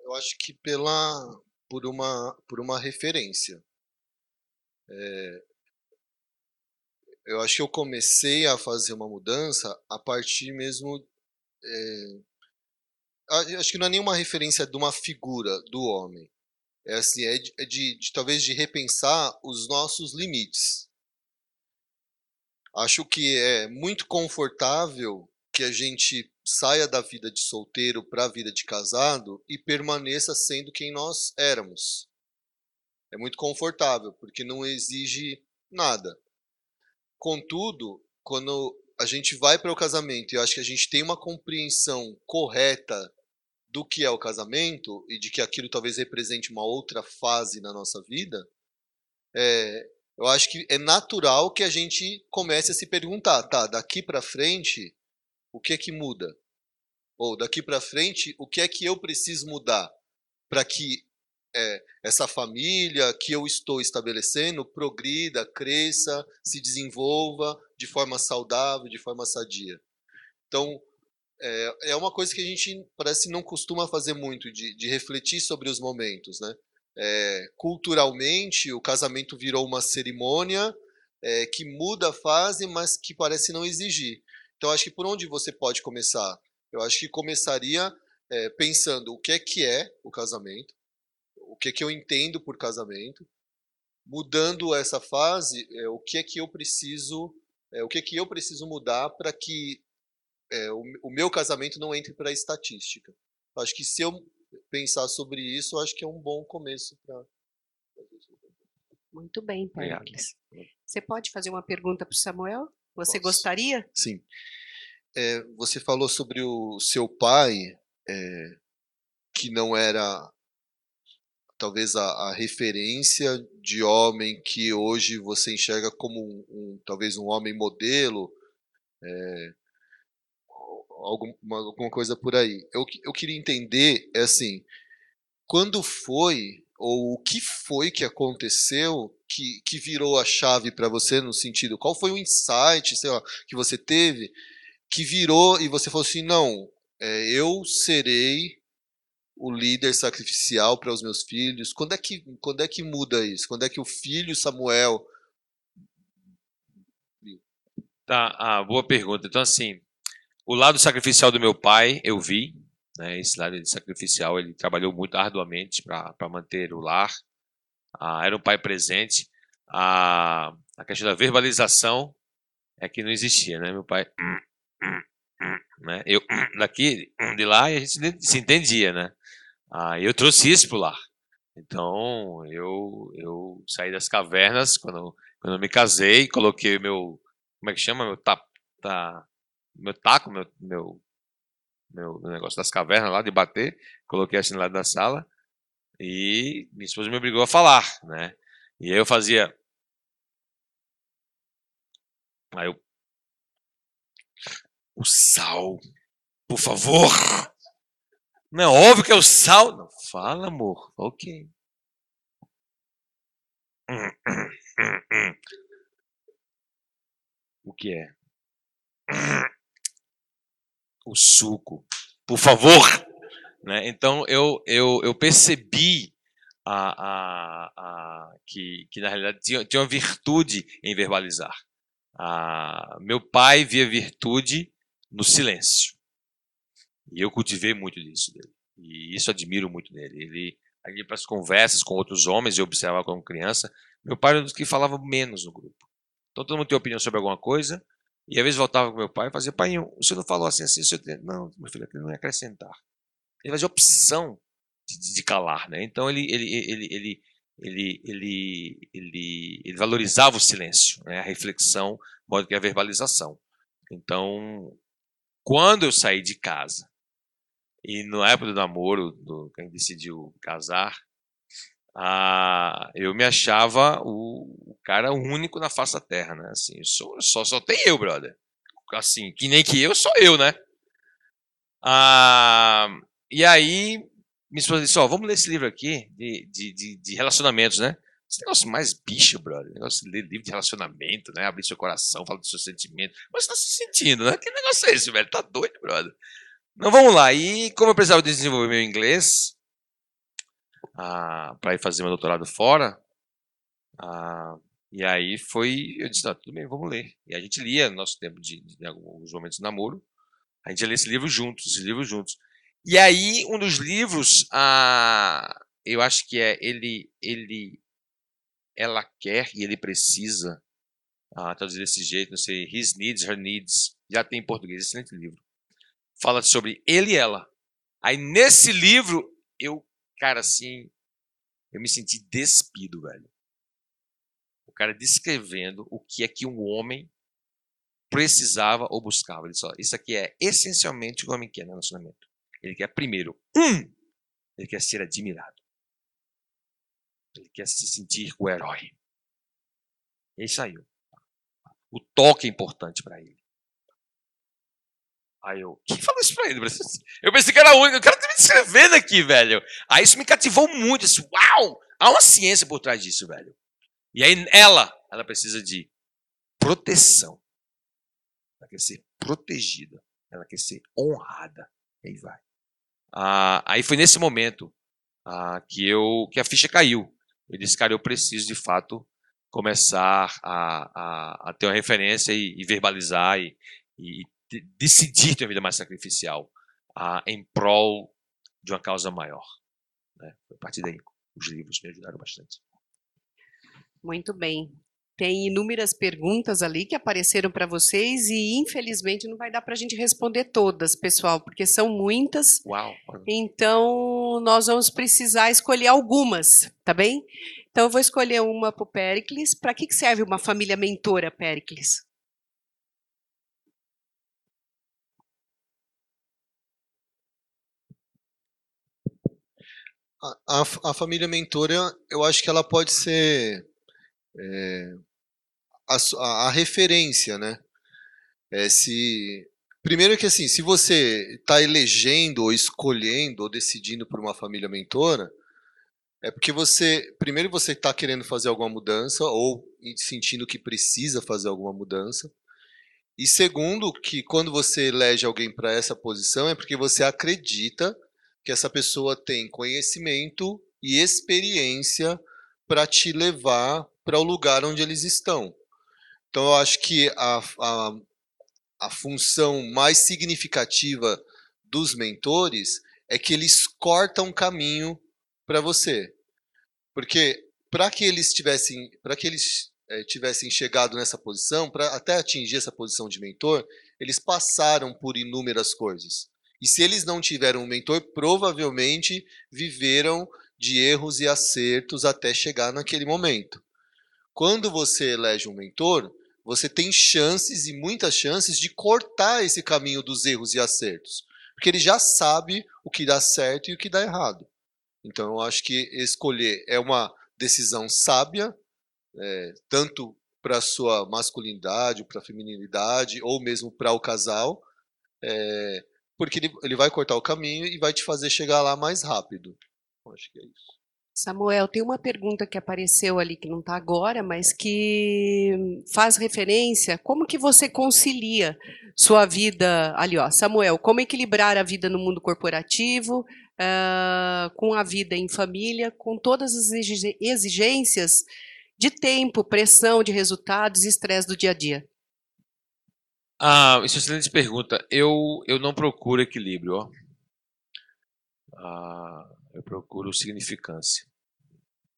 Eu acho que pela por uma por uma referência. É, eu acho que eu comecei a fazer uma mudança a partir mesmo. é, acho que não é nenhuma referência de uma figura do homem. É assim, é de, é de- de talvez de repensar os nossos limites. Acho que é muito confortável que a gente saia da vida de solteiro para a vida de casado e permaneça sendo quem nós éramos. É muito confortável, porque não exige nada. Contudo, quando a gente vai para o casamento e eu acho que a gente tem uma compreensão correta do que é o casamento e de que aquilo talvez represente uma outra fase na nossa vida, é, eu acho que é natural que a gente comece a se perguntar, tá, daqui para frente, o que é que muda? Ou daqui para frente, o que é que eu preciso mudar para que é, essa família que eu estou estabelecendo progrida, cresça, se desenvolva de forma saudável, de forma sadia. Então, é, é uma coisa que a gente parece não costuma fazer muito, de, de refletir sobre os momentos, né? É, culturalmente, o casamento virou uma cerimônia é, que muda a fase, mas que parece não exigir. Então, acho que por onde você pode começar? Eu acho que começaria é, pensando o que é que é o casamento, o que é que eu entendo por casamento, mudando essa fase, o que é que eu preciso, o que é que eu preciso mudar para que o, o meu casamento não entre para a estatística. Acho que se eu pensar sobre isso, eu acho que é um bom começo para Muito bem. Péricles. Você pode fazer uma pergunta para o Samuel? Você Posso. gostaria? Sim. É, você falou sobre o seu pai, é, que não era talvez a, a referência de homem que hoje você enxerga como um, um- talvez um homem modelo, é, alguma, alguma coisa por aí. Eu, eu queria entender, é assim, quando foi ou o que foi que aconteceu que, que virou a chave para você no sentido, qual foi o insight, sei lá, que você teve que virou e você falou assim, não, é, eu serei o líder sacrificial para os meus filhos. Quando é que quando é que muda isso? Quando é que o filho Samuel Tá, ah, boa pergunta. Então, assim, o lado sacrificial do meu pai, eu vi, né? Esse lar sacrificial, ele trabalhou muito arduamente para manter o lar. Ah, era um pai presente. A, a questão da verbalização é que não existia, né? Meu pai, né? Eu daqui, de lá, e a gente se entendia, né? Ah, eu trouxe isso pro lar. Então, eu, eu saí das cavernas quando, quando eu me casei, coloquei meu, como é que chama? Meu, ta, ta, meu taco, meu, meu, meu negócio das cavernas lá de bater, coloquei assim lá da sala e minha esposa me obrigou a falar, né? E aí eu fazia. Aí eu. O sal, por favor. Não, óbvio que é o sal. Não, fala, amor. Ok. O que é? O suco. Por favor. Né? Então eu, eu, eu percebi a, a, a, que, que, na realidade, tinha, tinha uma virtude em verbalizar. A, meu pai via virtude no silêncio. E eu cultivei muito disso dele. E isso admiro muito nele. Ele, ali para as conversas com outros homens, eu observava como criança, meu pai era um dos que falava menos no grupo. Então todo mundo tinha opinião sobre alguma coisa, e às vezes voltava com meu pai e fazia, pai, o senhor não falou assim, assim, o senhor tem... Não, meu filho, ele não ia acrescentar. Ele fazia opção de, de calar, né? Então ele, ele, ele, ele, ele, ele, ele, ele valorizava o silêncio, né? a reflexão, modo que a verbalização. Então, quando eu saí de casa, e na época do namoro, do, quem decidiu casar, ah, eu me achava o, cara único na face da terra, né? Assim, sou, só, só tem eu, brother. Assim, que nem que eu, sou eu, né? Ah, e aí, minha esposa disse, ó, vamos ler esse livro aqui de, de, de, de relacionamentos, né? Esse negócio mais bicho, brother. Negócio de ler livro de relacionamento, né? Abrir seu coração, falar do seu sentimento. Mas você tá se sentindo, né? Que negócio é esse, velho? Tá doido, brother. Então vamos lá. E como eu precisava desenvolver meu inglês ah, para ir fazer meu doutorado fora, ah, e aí foi, eu disse, ah, tudo bem, vamos ler. E a gente lia no nosso tempo de, de, de alguns momentos de namoro, a gente lia esse livro juntos, esse livro juntos. E aí um dos livros, ah, eu acho que é ele, ele, ela quer e ele precisa, ah, traduzir desse jeito, não sei, his needs, her needs, já tem em português, excelente livro fala sobre ele e ela. Aí nesse livro, eu, cara, assim, eu me senti despido, velho. O cara descrevendo o que é que um homem precisava ou buscava. Ele só, isso aqui é essencialmente o que o homem quer no relacionamento. Ele quer, primeiro, um, ele quer ser admirado. Ele quer se sentir o herói. E aí saiu. O toque é importante para ele. Aí eu, quem falou isso pra ele? Eu pensei que era o único. O cara tá me descrevendo aqui, velho. Aí isso me cativou muito. Disse, uau! Há uma ciência por trás disso, velho. E aí ela, ela precisa de proteção. Ela quer ser protegida. Ela quer ser honrada. E aí vai. Ah, aí foi nesse momento ah, que eu que a ficha caiu. Eu disse, cara, eu preciso de fato começar a, a, a ter uma referência e, e verbalizar e, e, decidir ter uma vida mais sacrificial ah, em prol de uma causa maior. Né? A partir daí, os livros me ajudaram bastante. Muito bem. Tem inúmeras perguntas ali que apareceram para vocês e, infelizmente, não vai dar para a gente responder todas, pessoal, porque são muitas. Uau! Então, nós vamos precisar escolher algumas, tá bem? Então, eu vou escolher uma para o Pericles. Para que serve uma família mentora, Pericles? A, a, família mentora, eu acho que ela pode ser é, a, a, referência, né? É, se primeiro que assim, se você está elegendo ou escolhendo ou decidindo por uma família mentora, é porque você primeiro você está querendo fazer alguma mudança ou sentindo que precisa fazer alguma mudança. E segundo, que quando você elege alguém para essa posição é porque você acredita que essa pessoa tem conhecimento e experiência para te levar para o lugar onde eles estão. Então, eu acho que a, a, a função mais significativa dos mentores é que eles cortam caminho para você. Porque para que eles tivessem, para que eles eh, tivessem chegado nessa posição, para até atingir essa posição de mentor, eles passaram por inúmeras coisas. E se eles não tiveram um mentor, provavelmente viveram de erros e acertos até chegar naquele momento. Quando você elege um mentor, você tem chances e muitas chances de cortar esse caminho dos erros e acertos, porque ele já sabe o que dá certo e o que dá errado. Então, eu acho que escolher é uma decisão sábia, é, tanto para a sua masculinidade, para a feminilidade, ou mesmo para o casal, é, porque ele, ele vai cortar o caminho e vai te fazer chegar lá mais rápido. Acho que é isso. Samuel, tem uma pergunta que apareceu ali que não está agora, mas que faz referência. Como que você concilia sua vida ali, ó, Samuel? Como equilibrar a vida no mundo corporativo uh, com a vida em família, com todas as exigências de tempo, pressão de resultados estresse do dia a dia? Ah, isso é uma excelente pergunta. Eu, eu não procuro equilíbrio, ó. Ah, eu procuro significância.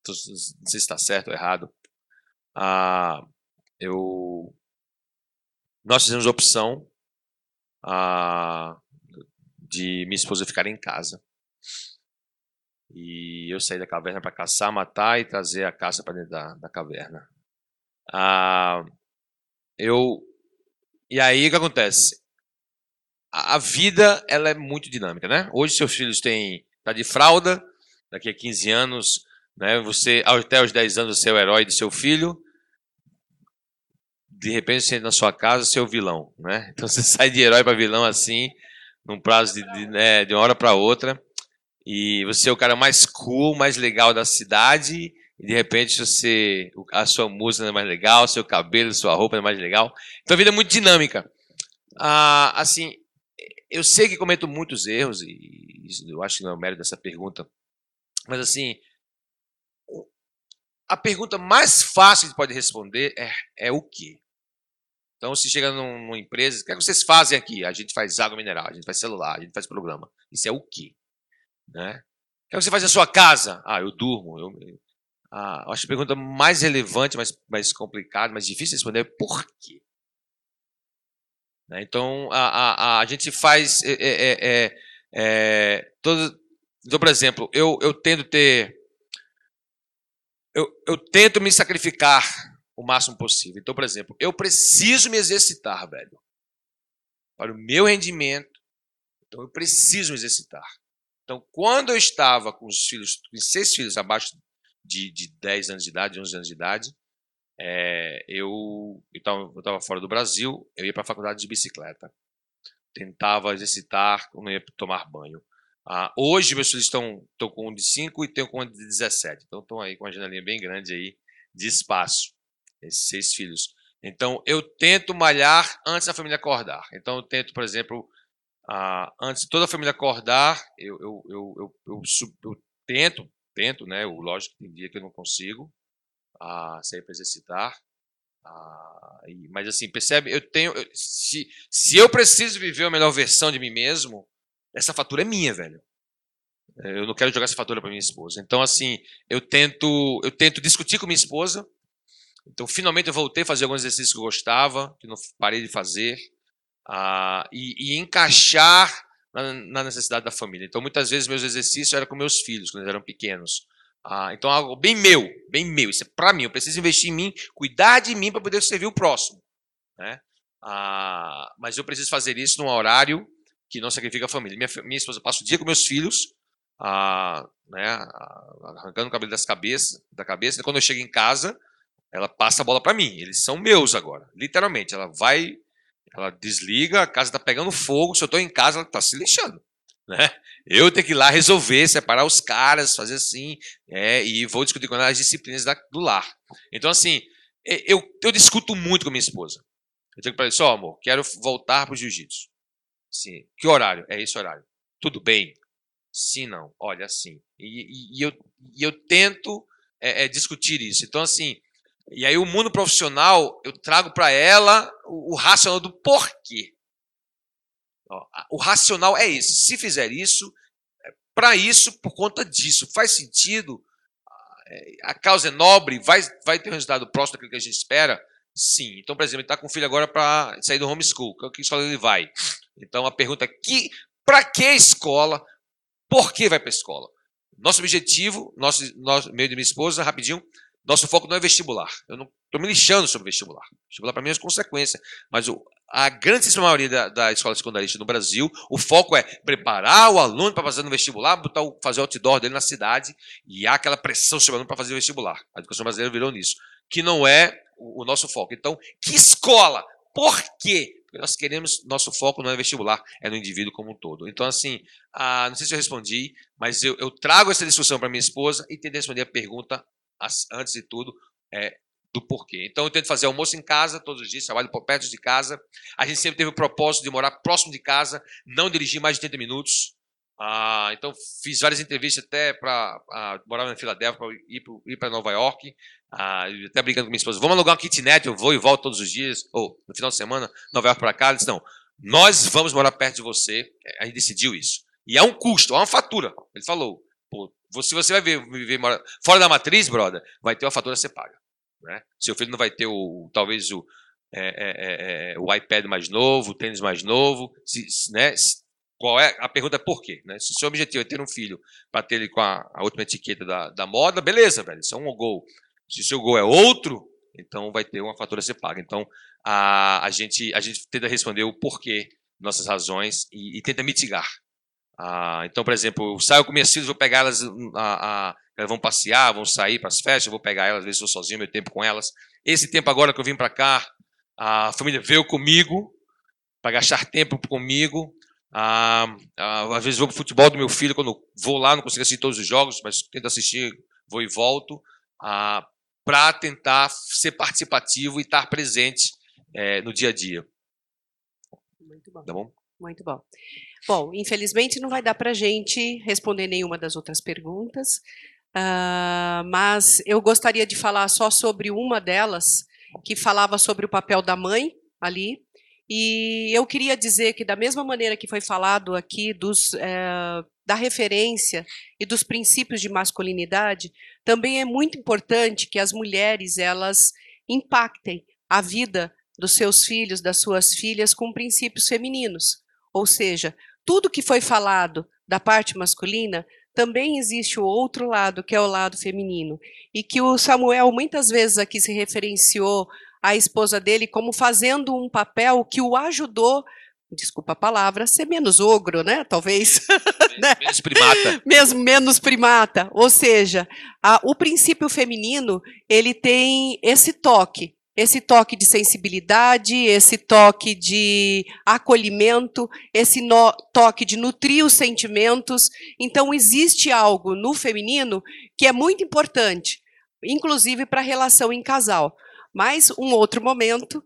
Não sei se está certo ou errado. Ah, eu, nós fizemos a opção ah, de minha esposa ficar em casa. E eu saí da caverna para caçar, matar e trazer a caça para dentro da, da caverna. Ah, eu e aí o que acontece? A, vida ela é muito dinâmica, né? Hoje seus filhos têm tá de fralda, daqui a 15 anos, né, você até os 10 anos você é o herói de seu filho, de repente você entra na sua casa, você é o vilão, né? <laughs> Então você sai de herói para vilão assim, num prazo de, de, né, de uma hora para outra, e você é o cara mais cool, mais legal da cidade, e de repente você a sua música não é mais legal, seu cabelo, sua roupa não é mais legal. Então a vida é muito dinâmica. Ah, assim, eu sei que cometo muitos erros, e eu acho que não é o mérito dessa pergunta, mas assim, a pergunta mais fácil que pode responder é, é o quê? Então, se chega num, numa empresa, o que, é que vocês fazem aqui? A gente faz água mineral, a gente faz celular, a gente faz programa. Isso é o quê? Né? O que, é que você faz na sua casa? Ah, eu durmo. Eu, eu, ah, acho a pergunta mais relevante, mais, mais complicada, mais difícil de responder é por quê? Né? Então, a, a, a gente faz. É, é, é, é todo, então, por exemplo, eu, eu tento ter. Eu, eu tento me sacrificar o máximo possível. Então, por exemplo, eu preciso me exercitar, velho. Para o meu rendimento. Então, eu preciso me exercitar. Então, quando eu estava com os filhos, com seis filhos abaixo de, de 10 anos de idade, 11 anos de idade, é, eu estava fora do Brasil, eu ia para a faculdade de bicicleta. Tentava exercitar, não ia tomar banho. Ah, hoje meus filhos estão, com um de 5 e tenho com um de 17. Então estão aí com uma janelinha bem grande aí de espaço. Esses seis filhos. Então eu tento malhar antes da família acordar. Então eu tento, por exemplo, ah, antes de toda a família acordar, eu, eu, eu, eu tento, tento, né? Eu, lógico que tem dia que eu não consigo, a sair para exercitar. Ah, e, mas assim, percebe? Eu tenho. Eu, se, se eu preciso viver a melhor versão de mim mesmo, essa fatura é minha, velho. Eu não quero jogar essa fatura para minha esposa. Então, assim, eu tento, eu tento discutir com minha esposa. Então, finalmente eu voltei a fazer alguns exercícios que eu gostava, que não parei de fazer, ah, e, e, encaixar na, na, necessidade da família. Então, muitas vezes meus exercícios eram com meus filhos, quando eles eram pequenos. Ah, então, algo bem meu, bem meu. Isso é para mim. Eu preciso investir em mim, cuidar de mim para poder servir o próximo. Né? Ah, mas eu preciso fazer isso num horário que não sacrifica a família. Minha, minha esposa passa o dia com meus filhos, ah, né, arrancando o cabelo das cabeças, da cabeça. E quando eu chego em casa, ela passa a bola para mim. Eles são meus agora, literalmente. Ela vai, ela desliga, a casa está pegando fogo. Se eu estou em casa, ela está se lixando. Né? Eu tenho que ir lá resolver, separar os caras, fazer assim, é, e vou discutir com ela as disciplinas da, do lar. Então, assim, eu, eu discuto muito com minha esposa. Eu tenho que falar, só amor, quero voltar para o jiu-jitsu. Sim. Que horário? É esse horário. Tudo bem? Sim, não. Olha, assim. E, e, e eu, e eu tento é, é, discutir isso. Então, assim, e aí o mundo profissional, eu trago para ela o, o racional do porquê. O racional é esse. Se fizer isso, para isso por conta disso. Faz sentido? A causa é nobre? Vai, vai ter um resultado próximo daquilo que a gente espera? Sim. Então, por exemplo, ele está com o filho agora para sair do homeschool. Que escola ele vai? Então, a pergunta é: que, para que escola? Por que vai para a escola? Nosso objetivo, nosso, nosso, meio de minha esposa, rapidinho, nosso foco não é vestibular. Eu não estou me lixando sobre vestibular. Vestibular para mim é consequência. Mas o, a grande maioria da, da escola secundarista no Brasil, o foco é preparar o aluno para fazer no vestibular, botar o, fazer o outdoor dele na cidade e há aquela pressão sobre o aluno para fazer o vestibular. A educação brasileira virou nisso. Que não é o, o nosso foco. Então, que escola? Por quê? Porque nós queremos, nosso foco não é vestibular, é no indivíduo como um todo. Então, assim, ah, não sei se eu respondi, mas eu, eu trago essa discussão para minha esposa e tento responder a pergunta, antes de tudo, é, do porquê. Então, eu tento fazer almoço em casa todos os dias, trabalho perto de casa. A gente sempre teve o propósito de morar próximo de casa, não dirigir mais de 30 minutos. Ah, então, fiz várias entrevistas até para ah, morar na Filadélfia, para ir, para Nova York. Ah, até brincando com minha esposa, vamos alugar uma kitnet, eu vou e volto todos os dias, ou no final de semana, Nova York para cá. Ele disse, não, nós vamos morar perto de você. A gente decidiu isso. E é um custo, é uma fatura. Ele falou, pô, se você vai viver fora da matriz, brother, vai ter uma fatura que você paga. Né? Seu filho não vai ter o, talvez o, é, é, é, é o iPad mais novo, o tênis mais novo, se, né? Qual é a pergunta é por quê? Né? Se seu objetivo é ter um filho para ter ele com a, a última etiqueta da, da moda, beleza, velho, isso é um gol. Se seu gol é outro, então vai ter uma fatura a ser paga. Então a, a, gente, a gente tenta responder o porquê, nossas razões e, e tenta mitigar. Ah, então, por exemplo, eu saio com minhas filhas, vou pegar elas a, a elas vão passear, vão sair para as festas, eu vou pegar elas, às vezes estou sozinho, meu tempo com elas. Esse tempo agora que eu vim para cá, a família veio comigo, para gastar tempo comigo. Ah, ah, às vezes vou para o futebol do meu filho, quando vou lá, não consigo assistir todos os jogos, mas tento assistir, vou e volto, ah, para tentar ser participativo e estar presente é, no dia a dia. Muito bom. Tá bom? Muito bom. Bom, infelizmente não vai dar para a gente responder nenhuma das outras perguntas. Uh, mas eu gostaria de falar só sobre uma delas, que falava sobre o papel da mãe ali. E eu queria dizer que, da mesma maneira que foi falado aqui dos, é, da referência e dos princípios de masculinidade, também é muito importante que as mulheres elas impactem a vida dos seus filhos, das suas filhas, com princípios femininos. Ou seja, tudo que foi falado da parte masculina também existe o outro lado, que é o lado feminino. E que o Samuel muitas vezes aqui se referenciou à esposa dele como fazendo um papel que o ajudou, desculpa a palavra, a ser menos ogro, né? Talvez. <laughs> Né? Menos primata. Mesmo menos primata. Ou seja, a, o princípio feminino, ele tem esse toque esse toque de sensibilidade, esse toque de acolhimento, esse no, toque de nutrir os sentimentos. Então, existe algo no feminino que é muito importante, inclusive para a relação em casal. Mas, um outro momento,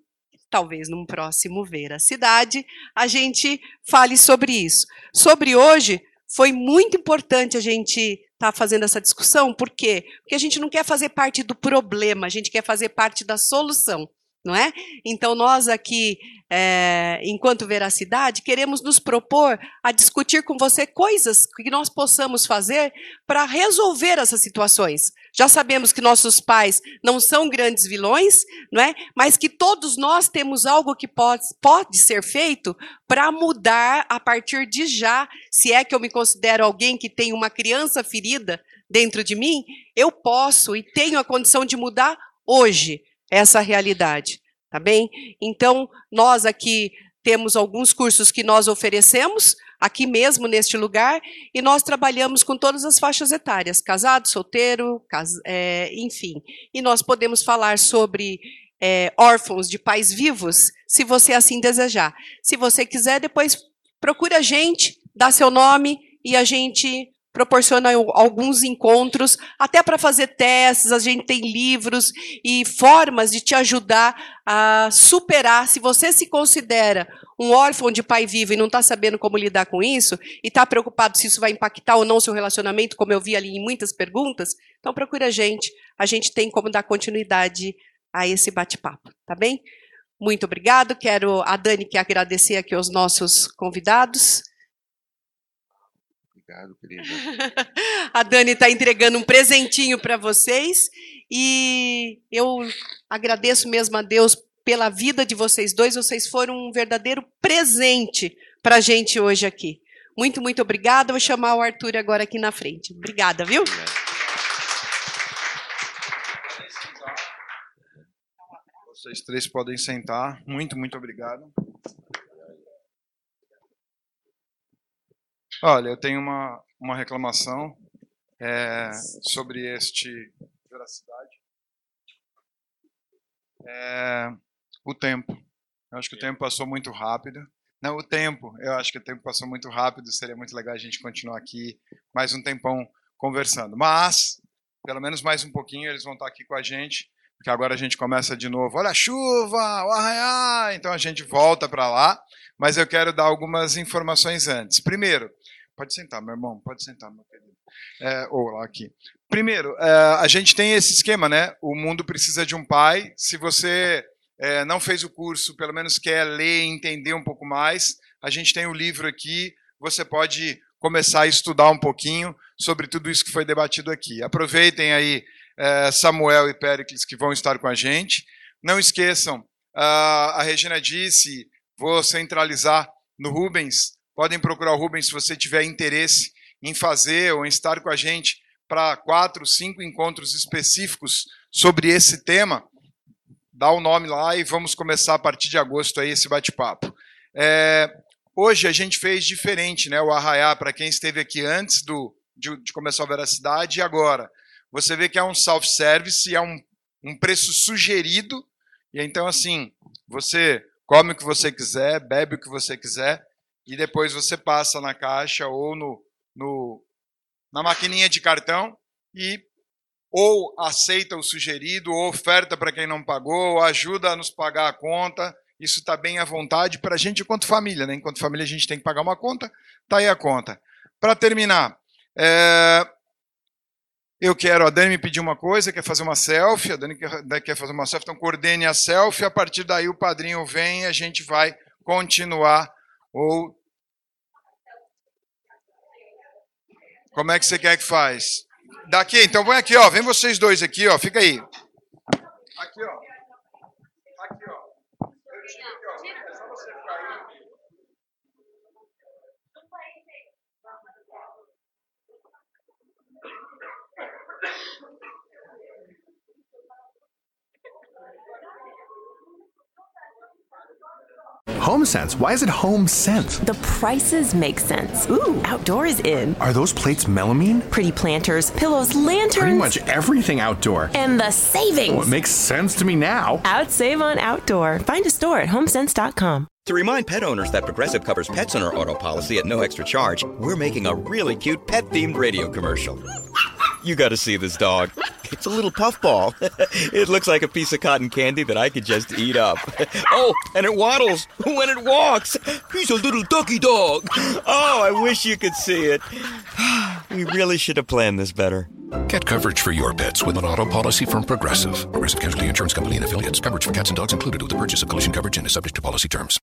talvez num próximo Ver a Cidade, a gente fale sobre isso. Sobre hoje, foi muito importante a gente está fazendo essa discussão, por quê? Porque a gente não quer fazer parte do problema, a gente quer fazer parte da solução, não é? Então, nós aqui, é, enquanto Veracidade, queremos nos propor a discutir com você coisas que nós possamos fazer para resolver essas situações. Já sabemos que nossos pais não são grandes vilões, não é? mas que todos nós temos algo que pode, pode ser feito para mudar a partir de já. Se é que eu me considero alguém que tem uma criança ferida dentro de mim, eu posso e tenho a condição de mudar hoje essa realidade. Tá bem? Então, nós aqui temos alguns cursos que nós oferecemos aqui mesmo neste lugar e nós trabalhamos com todas as faixas etárias, casado, solteiro, cas é, enfim. E nós podemos falar sobre é, órfãos de pais vivos, se você assim desejar. Se você quiser, depois procure a gente, dá seu nome e a gente proporciona alguns encontros, até para fazer testes, a gente tem livros e formas de te ajudar a superar. Se você se considera um órfão de pai vivo e não está sabendo como lidar com isso, e está preocupado se isso vai impactar ou não o seu relacionamento, como eu vi ali em muitas perguntas, então procura a gente. A gente tem como dar continuidade a esse bate-papo, tá bem? Muito obrigado. Quero a Dani que agradecer aqui aos nossos convidados. Obrigado, querida. <laughs> A Dani está entregando um presentinho para vocês e eu agradeço mesmo a Deus pela vida de vocês dois. Vocês foram um verdadeiro presente para a gente hoje aqui. Muito, muito obrigada. Vou chamar o Arthur agora aqui na frente. Obrigada, viu? Vocês três podem sentar. Muito, muito obrigado. Olha, eu tenho uma, uma reclamação é, sobre este veracidade. É, o tempo. Eu acho que o tempo passou muito rápido. Não, o tempo. Eu acho que o tempo passou muito rápido. Seria muito legal a gente continuar aqui mais um tempão conversando. Mas, pelo menos mais um pouquinho, eles vão estar aqui com a gente. Porque agora a gente começa de novo. Olha a chuva, o arranhar. Então a gente volta para lá. Mas eu quero dar algumas informações antes. Primeiro, pode sentar, meu irmão. Pode sentar, meu querido. É, ou lá aqui. Primeiro, é, a gente tem esse esquema, né? O mundo precisa de um pai. Se você é, não fez o curso, pelo menos quer ler e entender um pouco mais, a gente tem o livro aqui, você pode começar a estudar um pouquinho sobre tudo isso que foi debatido aqui. Aproveitem aí é, Samuel e Péricles que vão estar com a gente. Não esqueçam, a Regina disse, vou centralizar no Rubens, podem procurar o Rubens se você tiver interesse em fazer ou em estar com a gente para quatro, cinco encontros específicos sobre esse tema dá o nome lá e vamos começar a partir de agosto aí esse bate-papo. É, hoje a gente fez diferente, né? O Arraiá, para quem esteve aqui antes do, de, de, começar a veracidade e agora. Você vê que é um self-service, é um, um preço sugerido, e então, assim, você come o que você quiser, bebe o que você quiser, e depois você passa na caixa ou no, no na maquininha de cartão e ou aceita o sugerido, ou oferta para quem não pagou, ou ajuda a nos pagar a conta. Isso está bem à vontade para a gente enquanto família. Né? Enquanto família a gente tem que pagar uma conta, está aí a conta. Para terminar, é... eu quero, a Dani me pediu uma coisa, quer fazer uma selfie, a Dani quer fazer uma selfie, então coordene a selfie, a partir daí o padrinho vem e a gente vai continuar ou como é que você quer que faz? Daqui, então vem aqui, ó. Vem vocês dois aqui, ó. Fica aí. Aqui, ó. Aqui, ó. É só você ficar aí. Home Sense. Why is it Home Sense? The prices make sense. Ooh, outdoor is in. Are those plates melamine? Pretty planters, pillows, lanterns. Pretty much everything outdoor. And the savings. Well, it makes sense to me now. Outsave on outdoor. Find a store at homesense.com. To remind pet owners that Progressive covers pets on our auto policy at no extra charge, we're making a really cute pet themed radio commercial. You gotta see this dog. It's a little puffball. <laughs> it looks like a piece of cotton candy that I could just eat up. <laughs> oh, and it waddles when it walks. He's a little ducky dog. Oh, I wish you could see it. <sighs> we really should have planned this better. Get coverage for your pets with an auto policy from Progressive. Progressive Casualty Insurance Company and affiliates. Coverage for cats and dogs included with the purchase of collision coverage and is subject to policy terms.